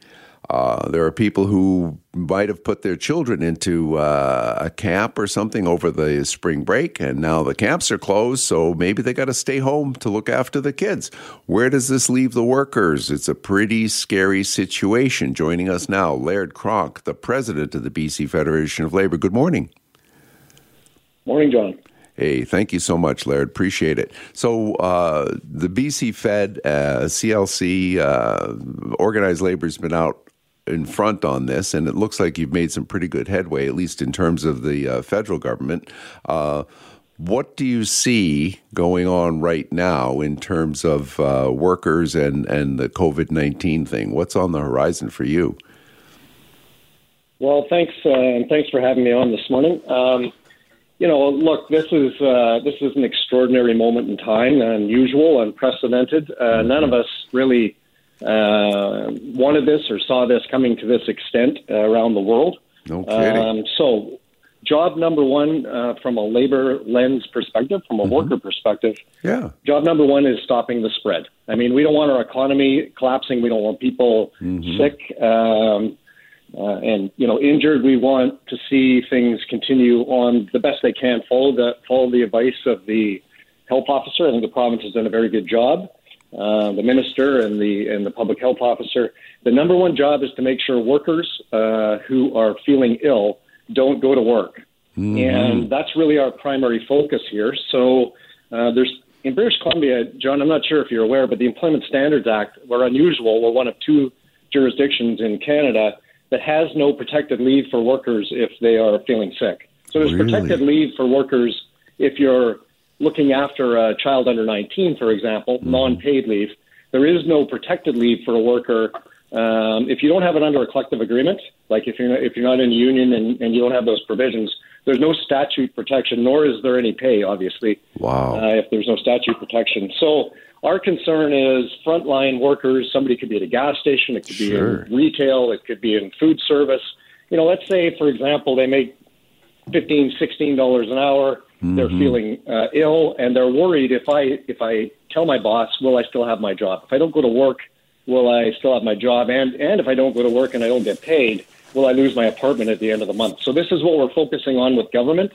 Uh, there are people who might have put their children into uh, a camp or something over the spring break, and now the camps are closed, so maybe they got to stay home to look after the kids. Where does this leave the workers? It's a pretty scary situation. Joining us now, Laird Cronk, the president of the BC Federation of Labor. Good morning. Morning, John. Hey, thank you so much, Laird. Appreciate it. So, uh, the BC Fed, uh, CLC, uh, organized labor has been out in front on this, and it looks like you've made some pretty good headway, at least in terms of the uh, federal government. Uh, what do you see going on right now in terms of uh, workers and, and the COVID 19 thing? What's on the horizon for you? Well, thanks, uh, and thanks for having me on this morning. Um, you know, look, this is uh, this is an extraordinary moment in time, unusual, unprecedented. Uh, none of us really uh, wanted this or saw this coming to this extent uh, around the world. No kidding. Um, so, job number one uh, from a labor lens perspective, from a mm-hmm. worker perspective, yeah. Job number one is stopping the spread. I mean, we don't want our economy collapsing. We don't want people mm-hmm. sick. Um, uh, and you know injured. We want to see things continue on the best they can. Follow the follow the advice of the health officer. I think the province has done a very good job. Uh, the minister and the and the public health officer. The number one job is to make sure workers uh, who are feeling ill don't go to work, mm-hmm. and that's really our primary focus here. So uh, there's in British Columbia, John. I'm not sure if you're aware, but the Employment Standards Act, we're unusual. We're one of two jurisdictions in Canada that has no protected leave for workers if they are feeling sick. So there's really? protected leave for workers if you're looking after a child under 19, for example, mm-hmm. non-paid leave. There is no protected leave for a worker um, if you don't have it under a collective agreement. Like if you're not, if you're not in a union and, and you don't have those provisions, there's no statute protection, nor is there any pay. Obviously, wow. Uh, if there's no statute protection, so our concern is frontline workers. Somebody could be at a gas station, it could be in retail, it could be in food service. You know, let's say, for example, they make fifteen, sixteen dollars an hour. Mm-hmm. They're feeling uh, ill, and they're worried if I if I tell my boss, will I still have my job? If I don't go to work, will I still have my job? And and if I don't go to work and I don't get paid, will I lose my apartment at the end of the month? So this is what we're focusing on with government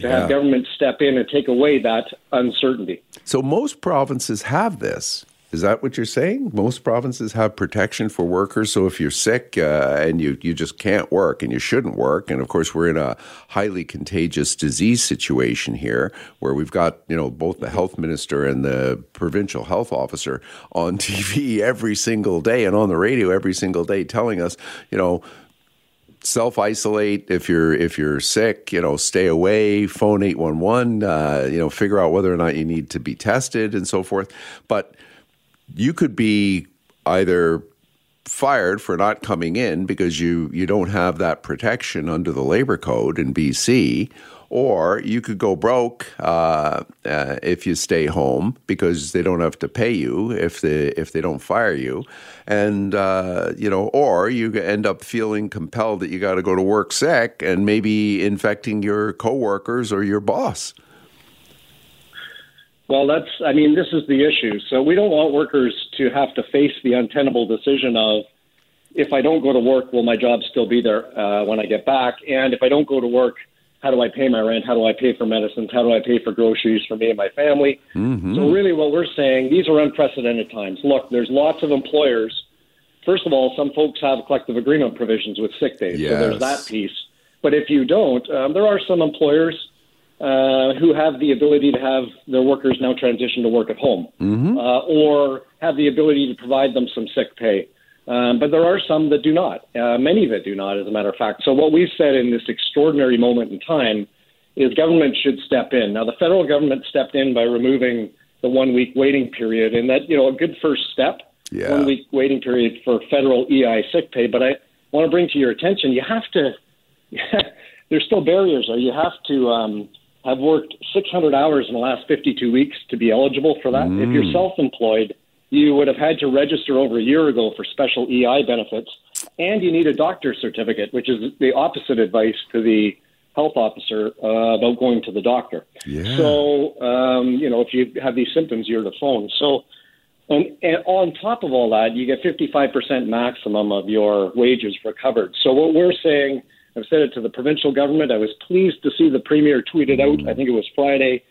to have government step in and take away that uncertainty. So most provinces have this. Is that what you're saying? Most provinces have protection for workers. So if you're sick uh, and you, you just can't work and you shouldn't work, and of course we're in a highly contagious disease situation here, where we've got you know both the health minister and the provincial health officer on TV every single day and on the radio every single day telling us, you know, self isolate if you're if you're sick. You know, stay away. Phone eight one one. Uh, you know, figure out whether or not you need to be tested and so forth. But you could be either fired for not coming in because you you don't have that protection under the labor code in BC or you could go broke uh, uh, if you stay home because they don't have to pay you if they if they don't fire you, and uh, you know, or you end up feeling compelled that you got to go to work sick and maybe infecting your coworkers or your boss. Well, that's I mean, this is the issue. So we don't want workers to have to face the untenable decision of if I don't go to work, will my job still be there uh, when I get back? And if I don't go to work how do I pay my rent? How do I pay for medicines? How do I pay for groceries for me and my family? Mm-hmm. So, really, what we're saying, these are unprecedented times. Look, there's lots of employers. First of all, some folks have collective agreement provisions with sick days. Yes. So, there's that piece. But if you don't, um, there are some employers uh, who have the ability to have their workers now transition to work at home mm-hmm. uh, or have the ability to provide them some sick pay. Um, but there are some that do not, uh, many that do not, as a matter of fact. So, what we've said in this extraordinary moment in time is government should step in. Now, the federal government stepped in by removing the one week waiting period, and that, you know, a good first step, yeah. one week waiting period for federal EI sick pay. But I want to bring to your attention, you have to, there's still barriers there. You have to um, have worked 600 hours in the last 52 weeks to be eligible for that. Mm. If you're mm. self employed, you would have had to register over a year ago for special EI benefits, and you need a doctor's certificate, which is the opposite advice to the health officer uh, about going to the doctor. Yeah. So, um, you know, if you have these symptoms, you're the phone. So, and, and on top of all that, you get 55% maximum of your wages recovered. So, what we're saying, I've said it to the provincial government. I was pleased to see the premier tweet tweeted out. I think it was Friday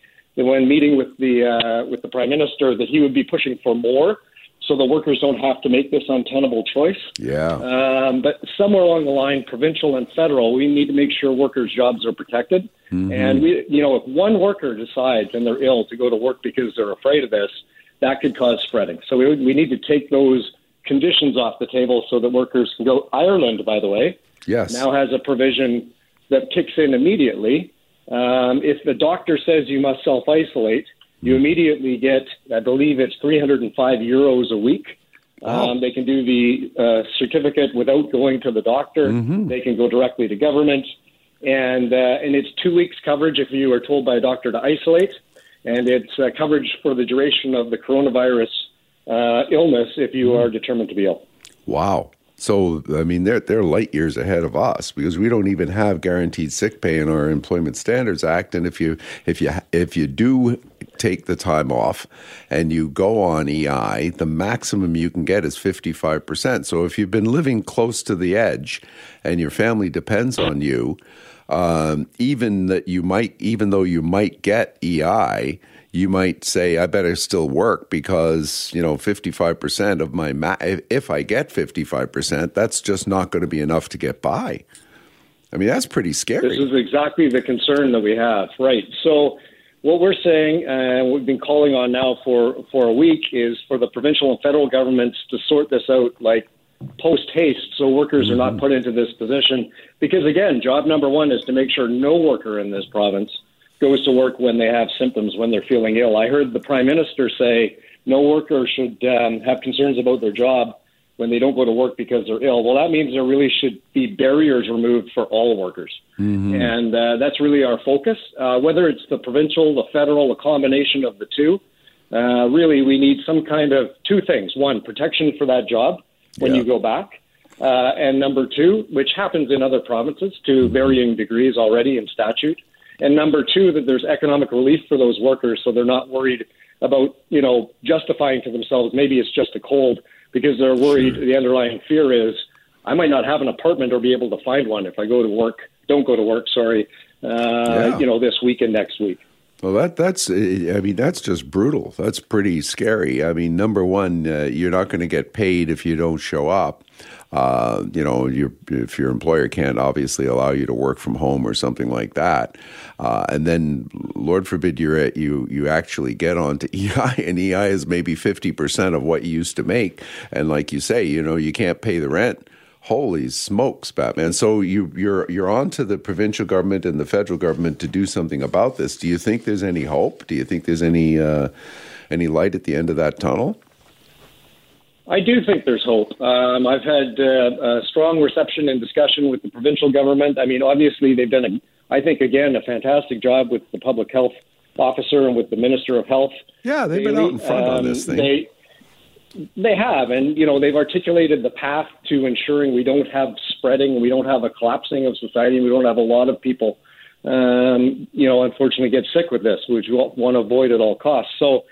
when meeting with the uh, with the prime minister that he would be pushing for more, so the workers don't have to make this untenable choice. Yeah. Um, but somewhere along the line, provincial and federal, we need to make sure workers' jobs are protected. Mm-hmm. And we, you know, if one worker decides and they're ill to go to work because they're afraid of this, that could cause spreading. So we we need to take those conditions off the table so that workers can go. Ireland, by the way, yes, now has a provision that kicks in immediately. Um, if the doctor says you must self isolate, you hmm. immediately get, I believe it's 305 euros a week. Wow. Um, they can do the uh, certificate without going to the doctor. Mm-hmm. They can go directly to government, and uh, and it's two weeks coverage if you are told by a doctor to isolate, and it's uh, coverage for the duration of the coronavirus uh, illness if you mm-hmm. are determined to be ill. Wow. So I mean, they're they're light years ahead of us because we don't even have guaranteed sick pay in our Employment Standards Act. And if you if you if you do take the time off and you go on EI, the maximum you can get is fifty five percent. So if you've been living close to the edge and your family depends on you, um, even that you might even though you might get EI you might say, I better still work because, you know, 55% of my, ma- if I get 55%, that's just not going to be enough to get by. I mean, that's pretty scary. This is exactly the concern that we have, right? So, what we're saying, and uh, we've been calling on now for, for a week, is for the provincial and federal governments to sort this out like post haste so workers are not mm-hmm. put into this position. Because, again, job number one is to make sure no worker in this province goes to work when they have symptoms, when they're feeling ill. I heard the prime minister say no worker should um, have concerns about their job when they don't go to work because they're ill. Well, that means there really should be barriers removed for all workers. Mm-hmm. And uh, that's really our focus. Uh, whether it's the provincial, the federal, a combination of the two, uh, really we need some kind of two things. One, protection for that job when yeah. you go back. Uh, and number two, which happens in other provinces to varying degrees already in statute, and number two, that there's economic relief for those workers, so they're not worried about you know justifying to themselves maybe it's just a cold because they're worried. Sure. The underlying fear is I might not have an apartment or be able to find one if I go to work. Don't go to work. Sorry, uh, yeah. you know this week and next week. Well, that that's I mean that's just brutal. That's pretty scary. I mean, number one, uh, you're not going to get paid if you don't show up. Uh, you know, if your employer can't obviously allow you to work from home or something like that, uh, and then Lord forbid you're at, you you actually get onto EI, and EI is maybe fifty percent of what you used to make, and like you say, you know, you can't pay the rent holy smokes, Batman! So you you're you're on to the provincial government and the federal government to do something about this. Do you think there's any hope? Do you think there's any uh, any light at the end of that tunnel? I do think there's hope. Um, I've had uh, a strong reception and discussion with the provincial government. I mean, obviously, they've done, a, I think, again, a fantastic job with the public health officer and with the minister of health. Yeah, they've been out in front um, on this thing. They, they have, and you know, they've articulated the path to ensuring we don't have spreading, we don't have a collapsing of society, we don't have a lot of people, um, you know, unfortunately get sick with this, which we want to avoid at all costs. So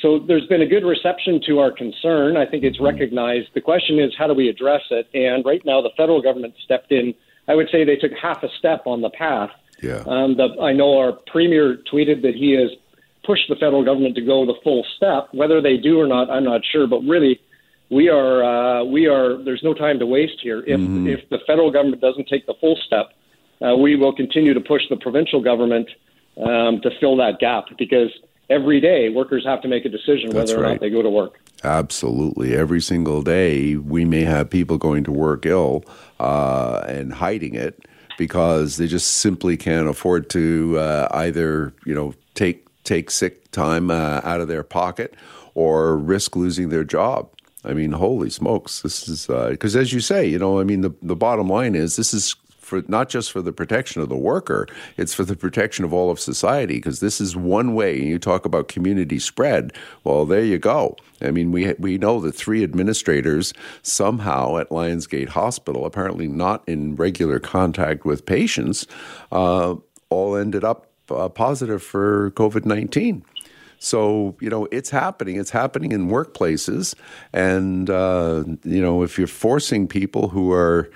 so there's been a good reception to our concern. I think it's recognized. The question is, how do we address it? And right now, the federal government stepped in. I would say they took half a step on the path. Yeah. Um, the, I know our premier tweeted that he has pushed the federal government to go the full step. Whether they do or not, I'm not sure. But really, we are uh, we are. There's no time to waste here. If mm-hmm. if the federal government doesn't take the full step, uh, we will continue to push the provincial government um, to fill that gap because every day workers have to make a decision That's whether or not they go to work. Absolutely. Every single day, we may have people going to work ill uh, and hiding it because they just simply can't afford to uh, either, you know, take take sick time uh, out of their pocket or risk losing their job. I mean, holy smokes! This is because, uh, as you say, you know, I mean, the the bottom line is this is for not just for the protection of the worker, it's for the protection of all of society. Because this is one way. You talk about community spread. Well, there you go. I mean, we we know that three administrators somehow at Lions Gate Hospital, apparently not in regular contact with patients, uh, all ended up uh, positive for COVID nineteen. So, you know, it's happening. It's happening in workplaces. And, uh, you know, if you're forcing people who are,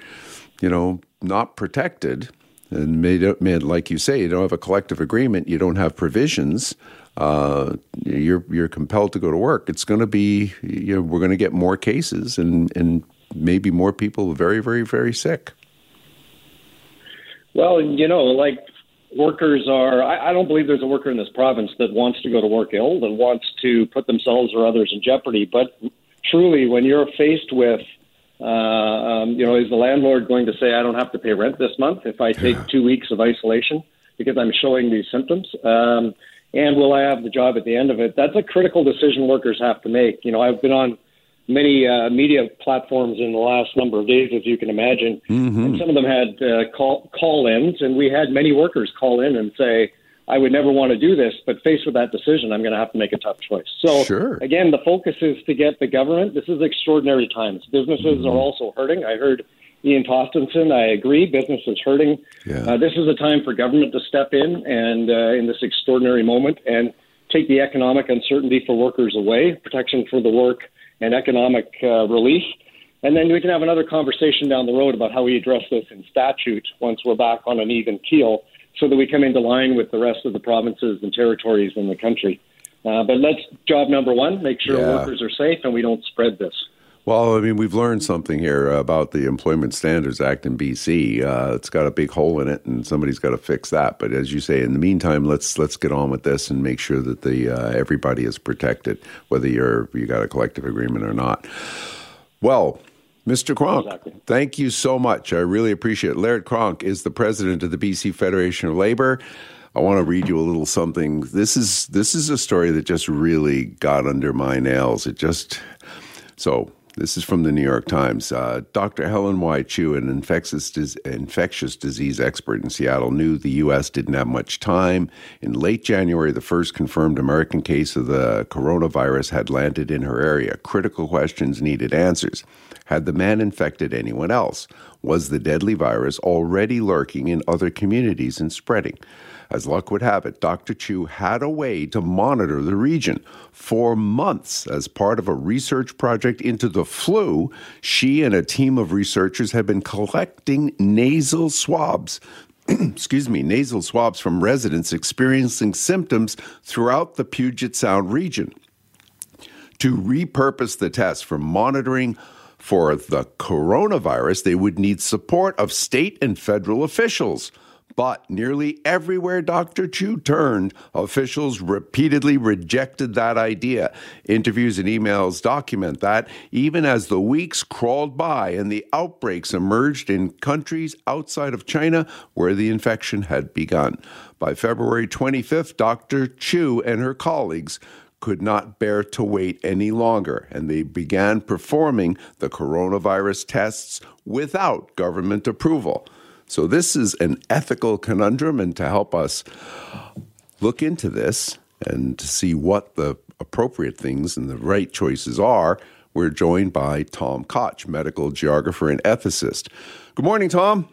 you know, not protected, and made, made, like you say, you don't have a collective agreement, you don't have provisions, uh, you're you're compelled to go to work. It's going to be you know, we're going to get more cases and and maybe more people very very very sick. Well, you know, like workers are. I, I don't believe there's a worker in this province that wants to go to work ill, that wants to put themselves or others in jeopardy. But truly, when you're faced with, uh, um, you know, is the landlord going to say, I don't have to pay rent this month if I take yeah. two weeks of isolation because I'm showing these symptoms? Um, and will I have the job at the end of it? That's a critical decision workers have to make. You know, I've been on many uh, media platforms in the last number of days, as you can imagine, mm-hmm. and some of them had uh, call call-ins, and we had many workers call in and say, "I would never want to do this, but faced with that decision, I'm going to have to make a tough choice." So, sure. again, the focus is to get the government. This is extraordinary times. Businesses mm-hmm. are also hurting. I heard Ian Tostenson. I agree. Business is hurting. Yeah. Uh, this is a time for government to step in and uh, in this extraordinary moment and take the economic uncertainty for workers away, protection for the work, and economic uh, relief. And then we can have another conversation down the road about how we address this in statute once we're back on an even keel, so that we come into line with the rest of the provinces and territories in the country. Uh, but let's job number one: make sure yeah. workers are safe and we don't spread this. Well, I mean, we've learned something here about the Employment Standards Act in BC. Uh, it's got a big hole in it, and somebody's got to fix that. But as you say, in the meantime, let's let's get on with this and make sure that the uh, everybody is protected, whether you're you got a collective agreement or not. Well, Mr. Cronk, exactly. thank you so much. I really appreciate it. Laird Cronk is the president of the BC Federation of Labour. I want to read you a little something. This is this is a story that just really got under my nails. It just so this is from the New York Times. Uh, Dr. Helen Y. Chu, an infectious, infectious disease expert in Seattle, knew the U.S. didn't have much time. In late January, the first confirmed American case of the coronavirus had landed in her area. Critical questions needed answers. Had the man infected anyone else? Was the deadly virus already lurking in other communities and spreading? As luck would have it, Dr. Chu had a way to monitor the region. For months, as part of a research project into the flu, she and a team of researchers had been collecting nasal swabs excuse me, nasal swabs from residents experiencing symptoms throughout the Puget Sound region. To repurpose the test for monitoring for the coronavirus, they would need support of state and federal officials. But nearly everywhere Dr. Chu turned, officials repeatedly rejected that idea. Interviews and emails document that, even as the weeks crawled by and the outbreaks emerged in countries outside of China where the infection had begun. By February 25th, Dr. Chu and her colleagues could not bear to wait any longer, and they began performing the coronavirus tests without government approval. So, this is an ethical conundrum, and to help us look into this and to see what the appropriate things and the right choices are, we're joined by Tom Koch, medical geographer and ethicist. Good morning, Tom.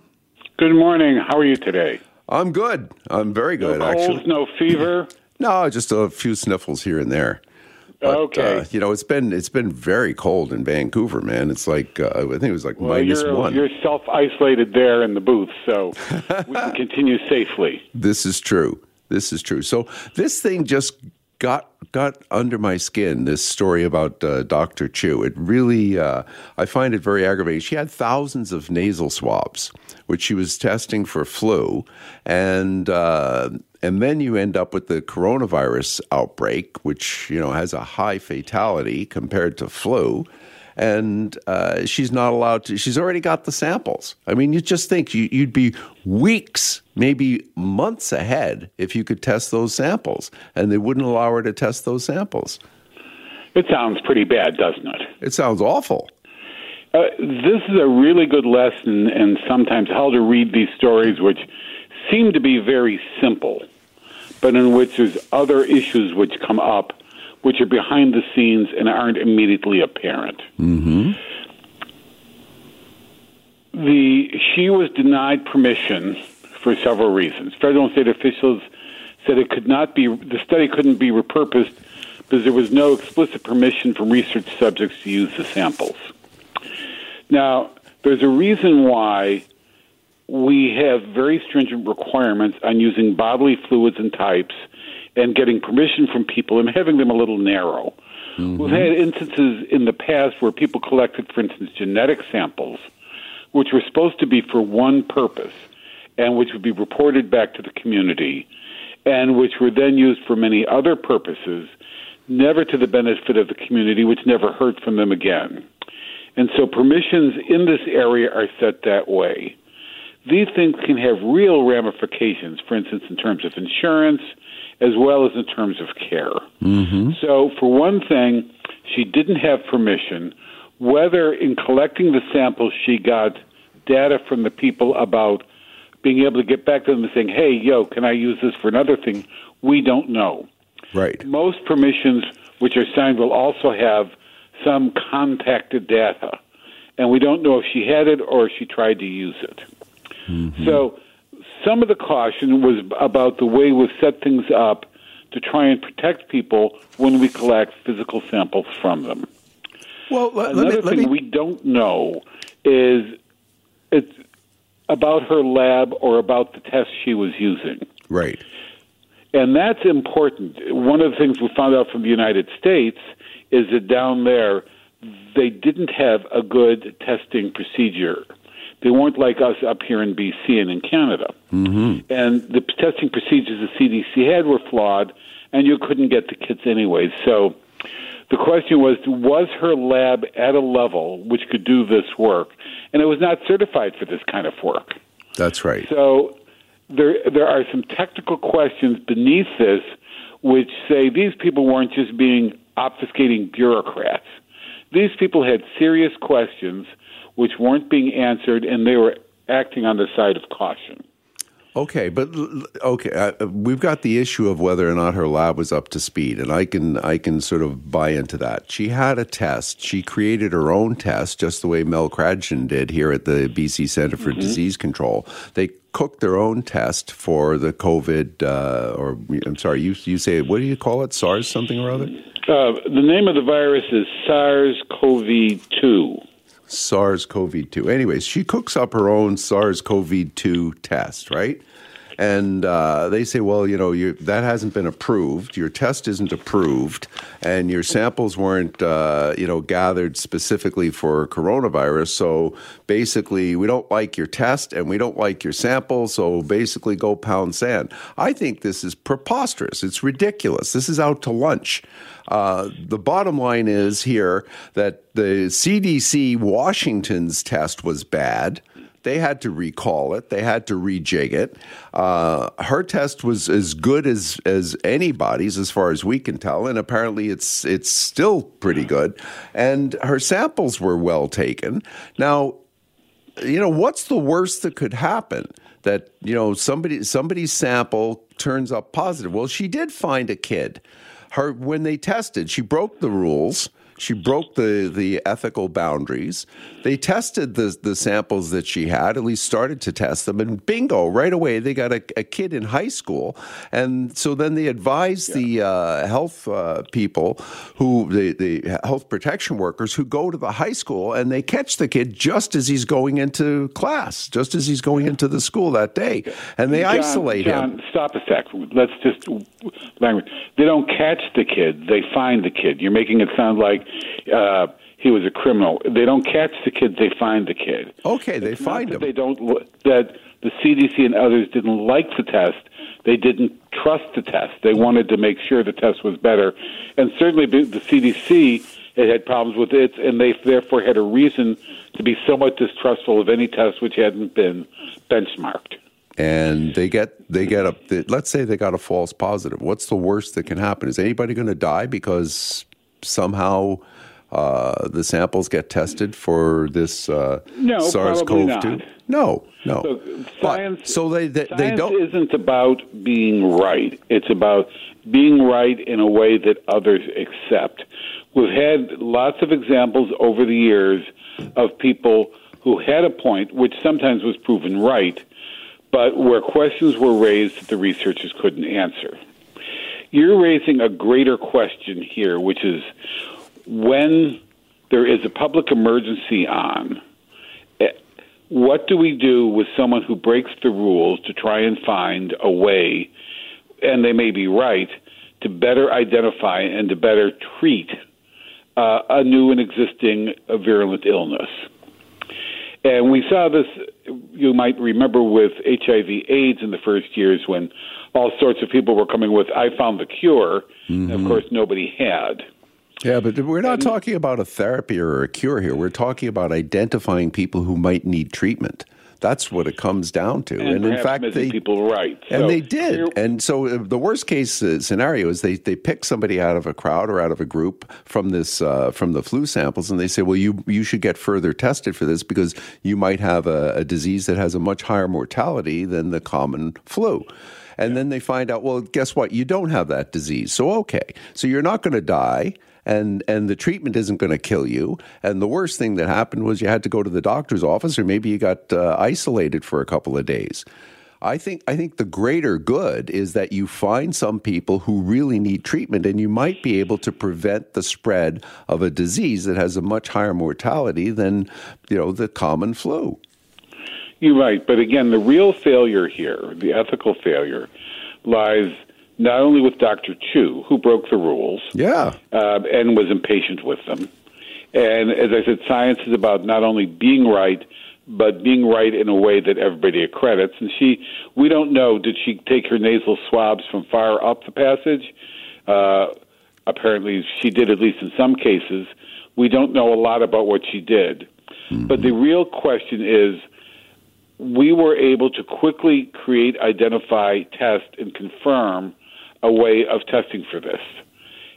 Good morning. How are you today? I'm good. I'm very good, no colds, actually. No fever? no, just a few sniffles here and there. But, okay. Uh, you know, it's been it's been very cold in Vancouver, man. It's like uh, I think it was like well, minus you're, one. You're self isolated there in the booth, so we can continue safely. This is true. This is true. So this thing just got got under my skin. This story about uh, Dr. Chu. It really, uh, I find it very aggravating. She had thousands of nasal swabs, which she was testing for flu, and uh, and then you end up with the coronavirus outbreak, which you know has a high fatality compared to flu. And uh, she's not allowed to. She's already got the samples. I mean, you just think you, you'd be weeks, maybe months ahead if you could test those samples, and they wouldn't allow her to test those samples. It sounds pretty bad, doesn't it? It sounds awful. Uh, this is a really good lesson, and sometimes how to read these stories, which seem to be very simple, but in which there's other issues which come up which are behind the scenes and aren't immediately apparent. Mm-hmm. The she was denied permission for several reasons. Federal and state officials said it could not be the study couldn't be repurposed because there was no explicit permission from research subjects to use the samples. Now, there's a reason why we have very stringent requirements on using bodily fluids and types and getting permission from people and having them a little narrow. Mm-hmm. We've had instances in the past where people collected, for instance, genetic samples, which were supposed to be for one purpose and which would be reported back to the community, and which were then used for many other purposes never to the benefit of the community, which never heard from them again. And so permissions in this area are set that way. These things can have real ramifications, for instance, in terms of insurance as well as in terms of care. Mm-hmm. So, for one thing, she didn't have permission, whether in collecting the samples she got data from the people about being able to get back to them and saying, hey, yo, can I use this for another thing? We don't know. Right. Most permissions which are signed will also have some contacted data. And we don't know if she had it or if she tried to use it. Mm-hmm. So some of the caution was about the way we set things up to try and protect people when we collect physical samples from them. Well, let, another let me, thing let me, we don't know is it's about her lab or about the test she was using. right. And that's important. One of the things we found out from the United States is that down there, they didn't have a good testing procedure. They weren't like us up here in BC and in Canada. Mm-hmm. And the testing procedures the CDC had were flawed, and you couldn't get the kits anyway. So the question was was her lab at a level which could do this work? And it was not certified for this kind of work. That's right. So there there are some technical questions beneath this which say these people weren't just being obfuscating bureaucrats. These people had serious questions which weren't being answered and they were acting on the side of caution. Okay, but okay, uh, we've got the issue of whether or not her lab was up to speed, and I can I can sort of buy into that. She had a test. She created her own test, just the way Mel Krajden did here at the BC Centre for Disease Control. They cooked their own test for the COVID, uh, or I'm sorry, you you say what do you call it? SARS something or other? Uh, the name of the virus is SARS-CoV-2. SARS-CoV-2. Anyways, she cooks up her own SARS-CoV-2 test, right? And uh, they say, well, you know, that hasn't been approved. Your test isn't approved, and your samples weren't, uh, you know, gathered specifically for coronavirus. So basically, we don't like your test, and we don't like your sample. So basically, go pound sand. I think this is preposterous. It's ridiculous. This is out to lunch. Uh, the bottom line is here that the CDC Washington's test was bad. They had to recall it. They had to rejig it. Uh, her test was as good as as anybody's, as far as we can tell, and apparently it's it's still pretty good. And her samples were well taken. Now, you know, what's the worst that could happen? That you know somebody somebody's sample turns up positive. Well, she did find a kid. Her when they tested, she broke the rules. She broke the, the ethical boundaries. They tested the, the samples that she had, at least started to test them, and bingo, right away, they got a, a kid in high school. And so then they advised the uh, health uh, people, who the, the health protection workers, who go to the high school and they catch the kid just as he's going into class, just as he's going into the school that day. And they John, isolate John, him. stop a sec. Let's just language. They don't catch the kid; they find the kid. You're making it sound like uh, he was a criminal. They don't catch the kid; they find the kid. Okay, they It's find him. They don't. That the CDC and others didn't like the test. They didn't trust the test. They wanted to make sure the test was better, and certainly the the CDC it had problems with it, and they therefore had a reason to be somewhat distrustful of any test which hadn't been benchmarked. and they get they get a let's say they got a false positive what's the worst that can happen is anybody going to die because somehow uh, the samples get tested for this uh, No, probably SARS-CoV-2 not. no no So But- science, so they they, they don't isn't about being right. It's about being right in a way that others accept. We've had lots of examples over the years of people who had a point, which sometimes was proven right, but where questions were raised that the researchers couldn't answer. You're raising a greater question here, which is when there is a public emergency on, eh, what do we do with someone who breaks the rules to try and find a way, and they may be right, to better identify and to better treat uh, a new and existing virulent illness? And we saw this, you might remember, with HIV AIDS in the first years when all sorts of people were coming with, I found the cure. Mm-hmm. And of course, nobody had. Yeah, but we're not talking about a therapy or a cure here. We're talking about identifying people who might need treatment. That's what it comes down to. And, and in fact, they people right, and they did. And so uh, the worst case uh, scenario is they they pick somebody out of a crowd or out of a group from this uh, from the flu samples, and they say, well, you you should get further tested for this because you might have a, a disease that has a much higher mortality than the common flu. And then they find out, well, guess what? You don't have that disease. So, okay. So you're not going to die and and the treatment isn't going to kill you. And the worst thing that happened was you had to go to the doctor's office, or maybe you got uh, isolated for a couple of days. I think I think the greater good is that you find some people who really need treatment, and you might be able to prevent the spread of a disease that has a much higher mortality than you know the common flu. You're right, but again, the real failure here, the ethical failure, lies not only with Dr. Chu, who broke the rules, yeah, uh, and was impatient with them. And as I said, science is about not only being right, but being right in a way that everybody accredits. And she, we don't know, did she take her nasal swabs from far up the passage? Uh, apparently, she did, at least in some cases. We don't know a lot about what she did. Mm-hmm. But the real question is we were able to quickly create, identify, test, and confirm a way of testing for this.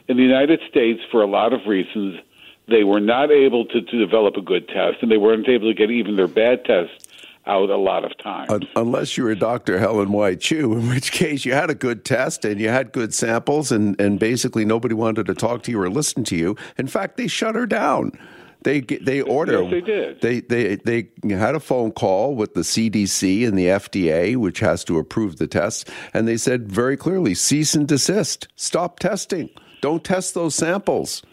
In the United States, for a lot of reasons, they were not able to, to develop a good test, and they weren't able to get even their bad tests out a lot of times. Unless you were Dr. Helen White Chu, in which case you had a good test and you had good samples, and, and basically nobody wanted to talk to you or listen to you. In fact, they shut her down. They they order. Yes, they did. They they they had a phone call with the CDC and the FDA, which has to approve the tests, and they said very clearly, cease and desist. Stop testing. Don't test those samples.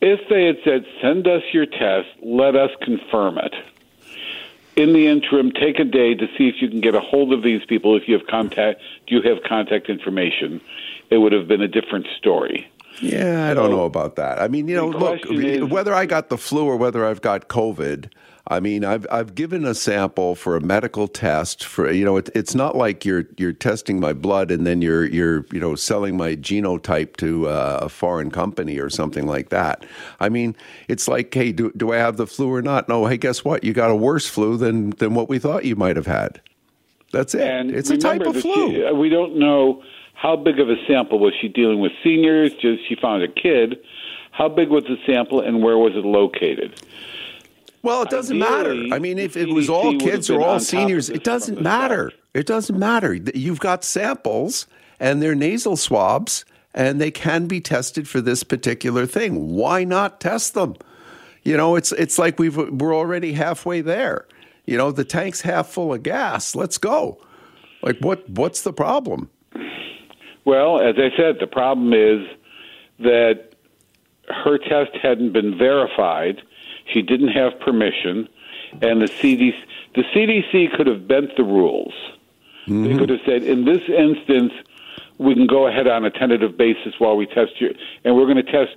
If they had said, "Send us your test, let us confirm it." In the interim, take a day to see if you can get a hold of these people. If you have contact, do you have contact information? It would have been a different story. Yeah, I don't know about that. I mean, you know, look, is, whether I got the flu or whether I've got COVID, I mean, I've I've given a sample for a medical test for you know, it, it's not like you're you're testing my blood and then you're you're you know selling my genotype to uh, a foreign company or something like that. I mean, it's like, hey, do do I have the flu or not? No, hey, guess what? You got a worse flu than than what we thought you might have had. That's it. And it's a type of flu. She, we don't know how big of a sample was she dealing with? Seniors? Just she found a kid. How big was the sample, and where was it located? Well, it doesn't Ideally, matter. I mean, if it was all kids or all seniors, it doesn't matter. Start. It doesn't matter. You've got samples, and they're nasal swabs, and they can be tested for this particular thing. Why not test them? You know, it's it's like we've we're already halfway there. You know, the tank's half full of gas. Let's go. Like, what what's the problem? Well, as I said, the problem is that her test hadn't been verified. She didn't have permission, and the CDC, the CDC could have bent the rules. Mm-hmm. They could have said, in this instance, we can go ahead on a tentative basis while we test you, and we're going to test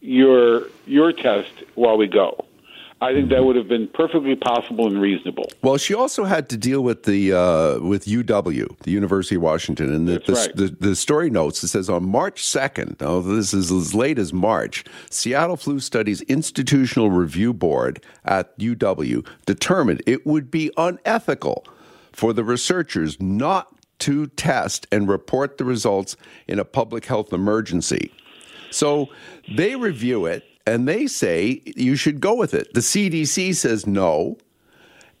your your test while we go. I think that would have been perfectly possible and reasonable. Well, she also had to deal with the uh, with UW, the University of Washington, and the, the, right. the, the, story notes it says on March second. Now this is as late as March. Seattle Flu Studies Institutional Review Board at UW determined it would be unethical for the researchers not to test and report the results in a public health emergency. So they review it and they say you should go with it. The CDC says no,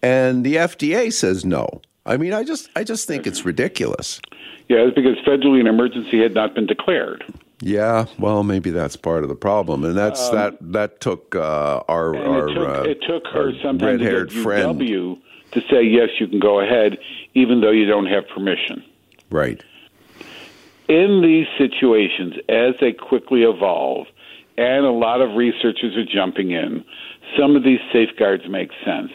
and the FDA says no. I mean, I just I just think it's ridiculous. Yeah, it's because federally an emergency had not been declared. Yeah, well, maybe that's part of the problem, and that's um, that that took uh, our our it took, uh, it took her some red-haired friend UW to say yes, you can go ahead, even though you don't have permission. Right. In these situations, as they quickly evolve, and a lot of researchers are jumping in. Some of these safeguards make sense.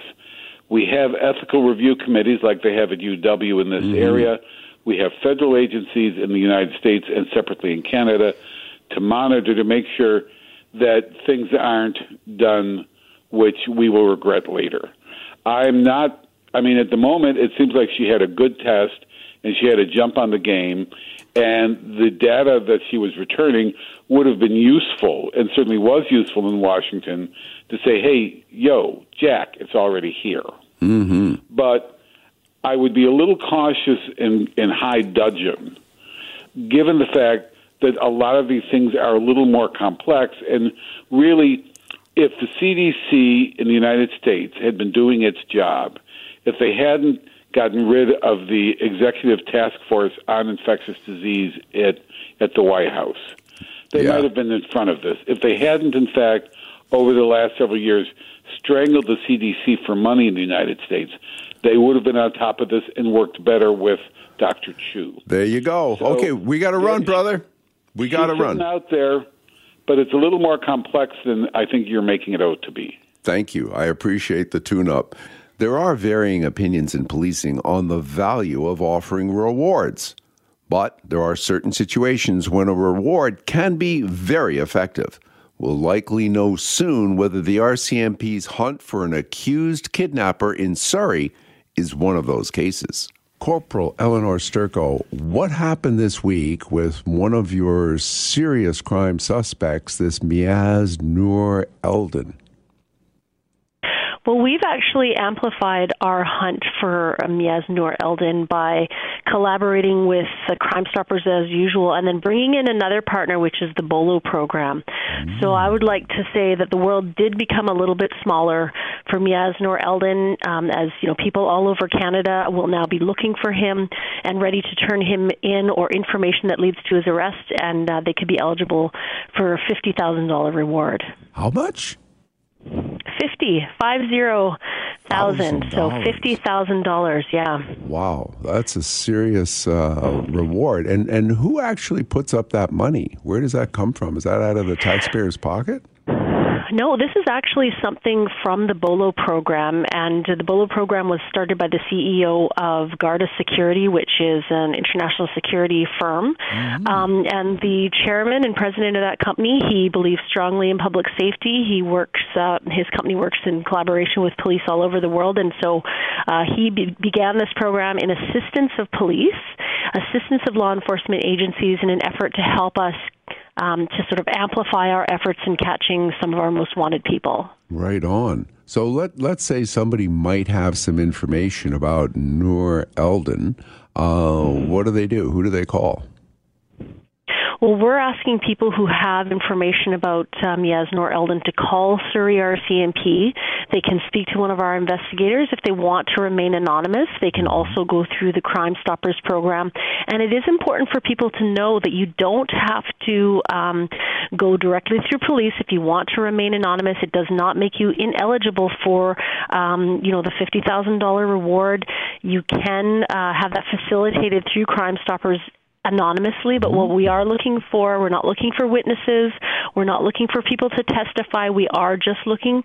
We have ethical review committees like they have at UW in this mm-hmm. area. We have federal agencies in the United States and separately in Canada to monitor to make sure that things aren't done which we will regret later. I'm not, I mean, at the moment, it seems like she had a good test and she had to jump on the game. And the data that she was returning would have been useful, and certainly was useful in Washington, to say, "Hey, yo, Jack, it's already here." Mm-hmm. But I would be a little cautious in, in high dudgeon, given the fact that a lot of these things are a little more complex. And really, if the CDC in the United States had been doing its job, if they hadn't gotten rid of the executive task force on infectious disease at, at the White House, they Yeah. might have been in front of this. If they hadn't, in fact, over the last several years, strangled the CDC for money in the United States, they would have been on top of this and worked better with Dr. Chu. There you go. So- okay, we got to run, brother. We got to run. out there, but it's a little more complex than I think you're making it out to be. Thank you. I appreciate the tune up. There are varying opinions in policing on the value of offering rewards, but there are certain situations when a reward can be very effective. We'll likely know soon whether the RCMP's hunt for an accused kidnapper in Surrey is one of those cases. Corporal Eleanore Sturko, what happened this week with one of your serious crime suspects, this Miaz Noor Eldon? Well, we've actually amplified our hunt for Miaz Noor Eldon by collaborating with the Crime Stoppers as usual and then bringing in another partner, which is the BOLO program. So I would like to say that the world did become a little bit smaller for Miaz Noor Eldon, um, as you know, people all over Canada will now be looking for him and ready to turn him in or information that leads to his arrest, and uh, they could be eligible for a fifty thousand dollar reward. How much? Fifty, five zero thousand. So fifty thousand dollars. Yeah. Wow, that's a serious uh, reward. And and who actually puts up that money? Where does that come from? Is that out of the taxpayer's pocket? No, this is actually something from the BOLO program, and the BOLO program was started by the CEO of Garda Security, which is an international security firm. Um, and the chairman and president of that company, he believes strongly in public safety. He works, uh, his company works in collaboration with police all over the world, and so uh, he be- began this program in assistance of police, assistance of law enforcement agencies, in an effort to help us um, to sort of amplify our efforts in catching some of our most wanted people. Right on. So let let's say somebody might have some information about Noor Eldon. Uh, what do they do? Who do they call? Well, we're asking people who have information about um, Yasnor Eldon to call Surrey RCMP. They can speak to one of our investigators. If they want to remain anonymous, they can also go through the Crime Stoppers program. And it is important for people to know that you don't have to um, go directly through police if you want to remain anonymous. It does not make you ineligible for, um, you know, the fifty thousand dollar reward. You can uh, have that facilitated through Crime Stoppers anonymously, but what we are looking for, we're not looking for witnesses, we're not looking for people to testify, we are just looking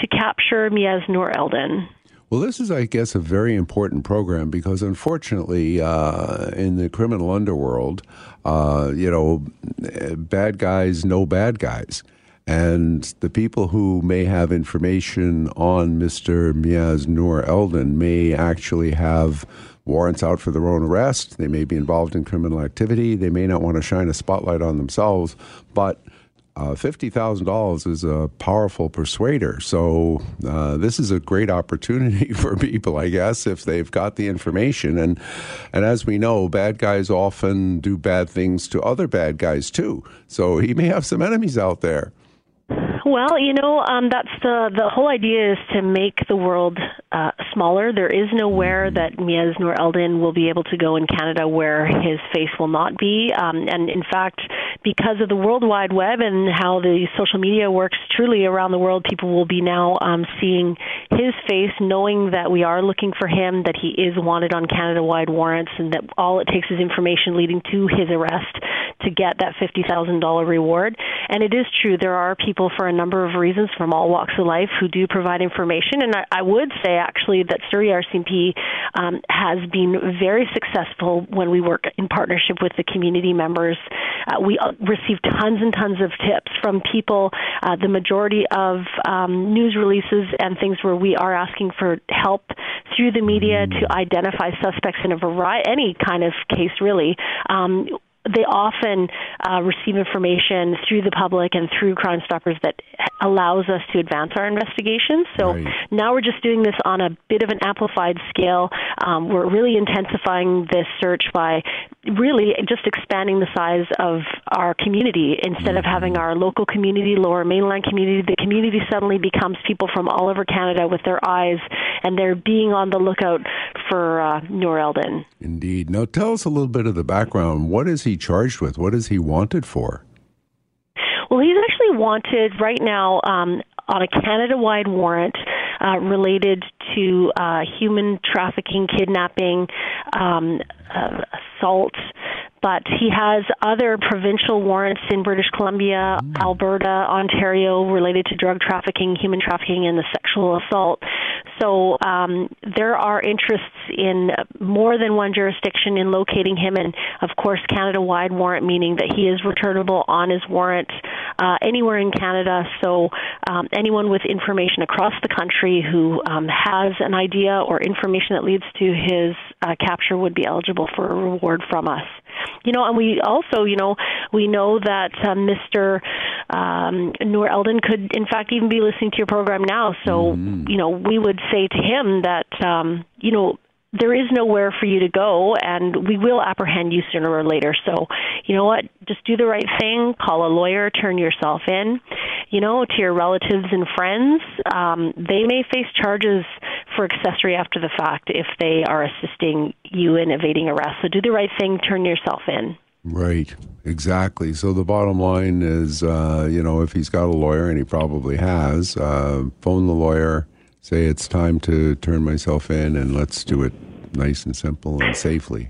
to capture Miaz Noor Eldon. Well, this is, I guess, a very important program because, unfortunately, uh, in the criminal underworld, uh, you know, bad guys know bad guys. And the people who may have information on Mr. Miaz Noor Eldon may actually have warrants out for their own arrest. They may be involved in criminal activity. They may not want to shine a spotlight on themselves. But uh, $50,000 is a powerful persuader. So, uh, this is a great opportunity for people, I guess, if they've got the information. And, and as we know, bad guys often do bad things to other bad guys too. So, he may have some enemies out there. Well, you know, um, that's the the whole idea is to make the world uh, smaller. There is nowhere that Miaz Noor Eldin will be able to go in Canada where his face will not be. Um, and in fact, because of the World Wide Web and how the social media works, truly around the world, people will be now um, seeing his face, knowing that we are looking for him, that he is wanted on Canada-wide warrants, and that all it takes is information leading to his arrest to get that fifty thousand dollar reward. And it is true there are people for a number of reasons from all walks of life who do provide information. And I, I would say actually that Surrey RCMP um, has been very successful when we work in partnership with the community members Uh, we uh, receive tons and tons of tips from people. Uh, the majority of um, news releases and things where we are asking for help through the media to identify suspects in a variety, any kind of case, really. Um, they often uh, receive information through the public and through Crime Stoppers that allows us to advance our investigations. So right. now we're just doing this on a bit of an amplified scale. Um, we're really intensifying this search by really just expanding the size of our community instead mm-hmm. of having our local community, lower mainland community. The community suddenly becomes people from all over Canada with their eyes and they're being on the lookout for uh, Noor Eldon. Indeed. Now tell us a little bit of the background. What is he charged with? What is he wanted for? Well, he's actually wanted right now um, on a Canada wide warrant uh, related to uh, human trafficking, kidnapping, um, uh, assault, but he has other provincial warrants in British Columbia, mm. Alberta, Ontario related to drug trafficking, human trafficking, and the sexual assault. So um, there are interests in more than one jurisdiction in locating him, and of course, Canada wide warrant, meaning that he is returnable on his warrant uh, anywhere in Canada. So um, anyone with information across the country who um, has an idea or information that leads to his uh, capture would be eligible for a reward from us. You know, and we also, you know, we know that uh, Mr. Um, Noor Eldon could, in fact, even be listening to your program now. So, mm. you know, we would say to him that, um, you know, there is nowhere for you to go and we will apprehend you sooner or later. So you know what? Just do the right thing. Call a lawyer. Turn yourself in. You know to your relatives and friends. Um, they may face charges for accessory after the fact if they are assisting you in evading arrest. So do the right thing. Turn yourself in. Right, exactly. So the bottom line is, uh, you know, if he's got a lawyer, and he probably has, uh, phone the lawyer, say it's time to turn myself in and let's do it nice and simple and safely.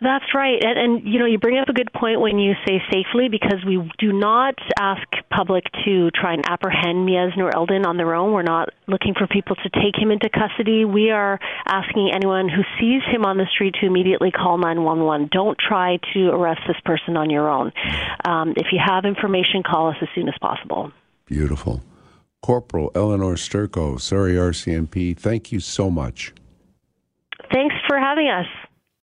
That's right. And, and, you know, you bring up a good point when you say safely because we do not ask public to try and apprehend Miaz Noor Eldon on their own. We're not looking for people to take him into custody. We are asking anyone who sees him on the street to immediately call 911. Don't try to arrest this person on your own. Um, if you have information, call us as soon as possible. Beautiful. Corporal Eleanore Sturko, Surrey RCMP, thank you so much. Thanks for having us.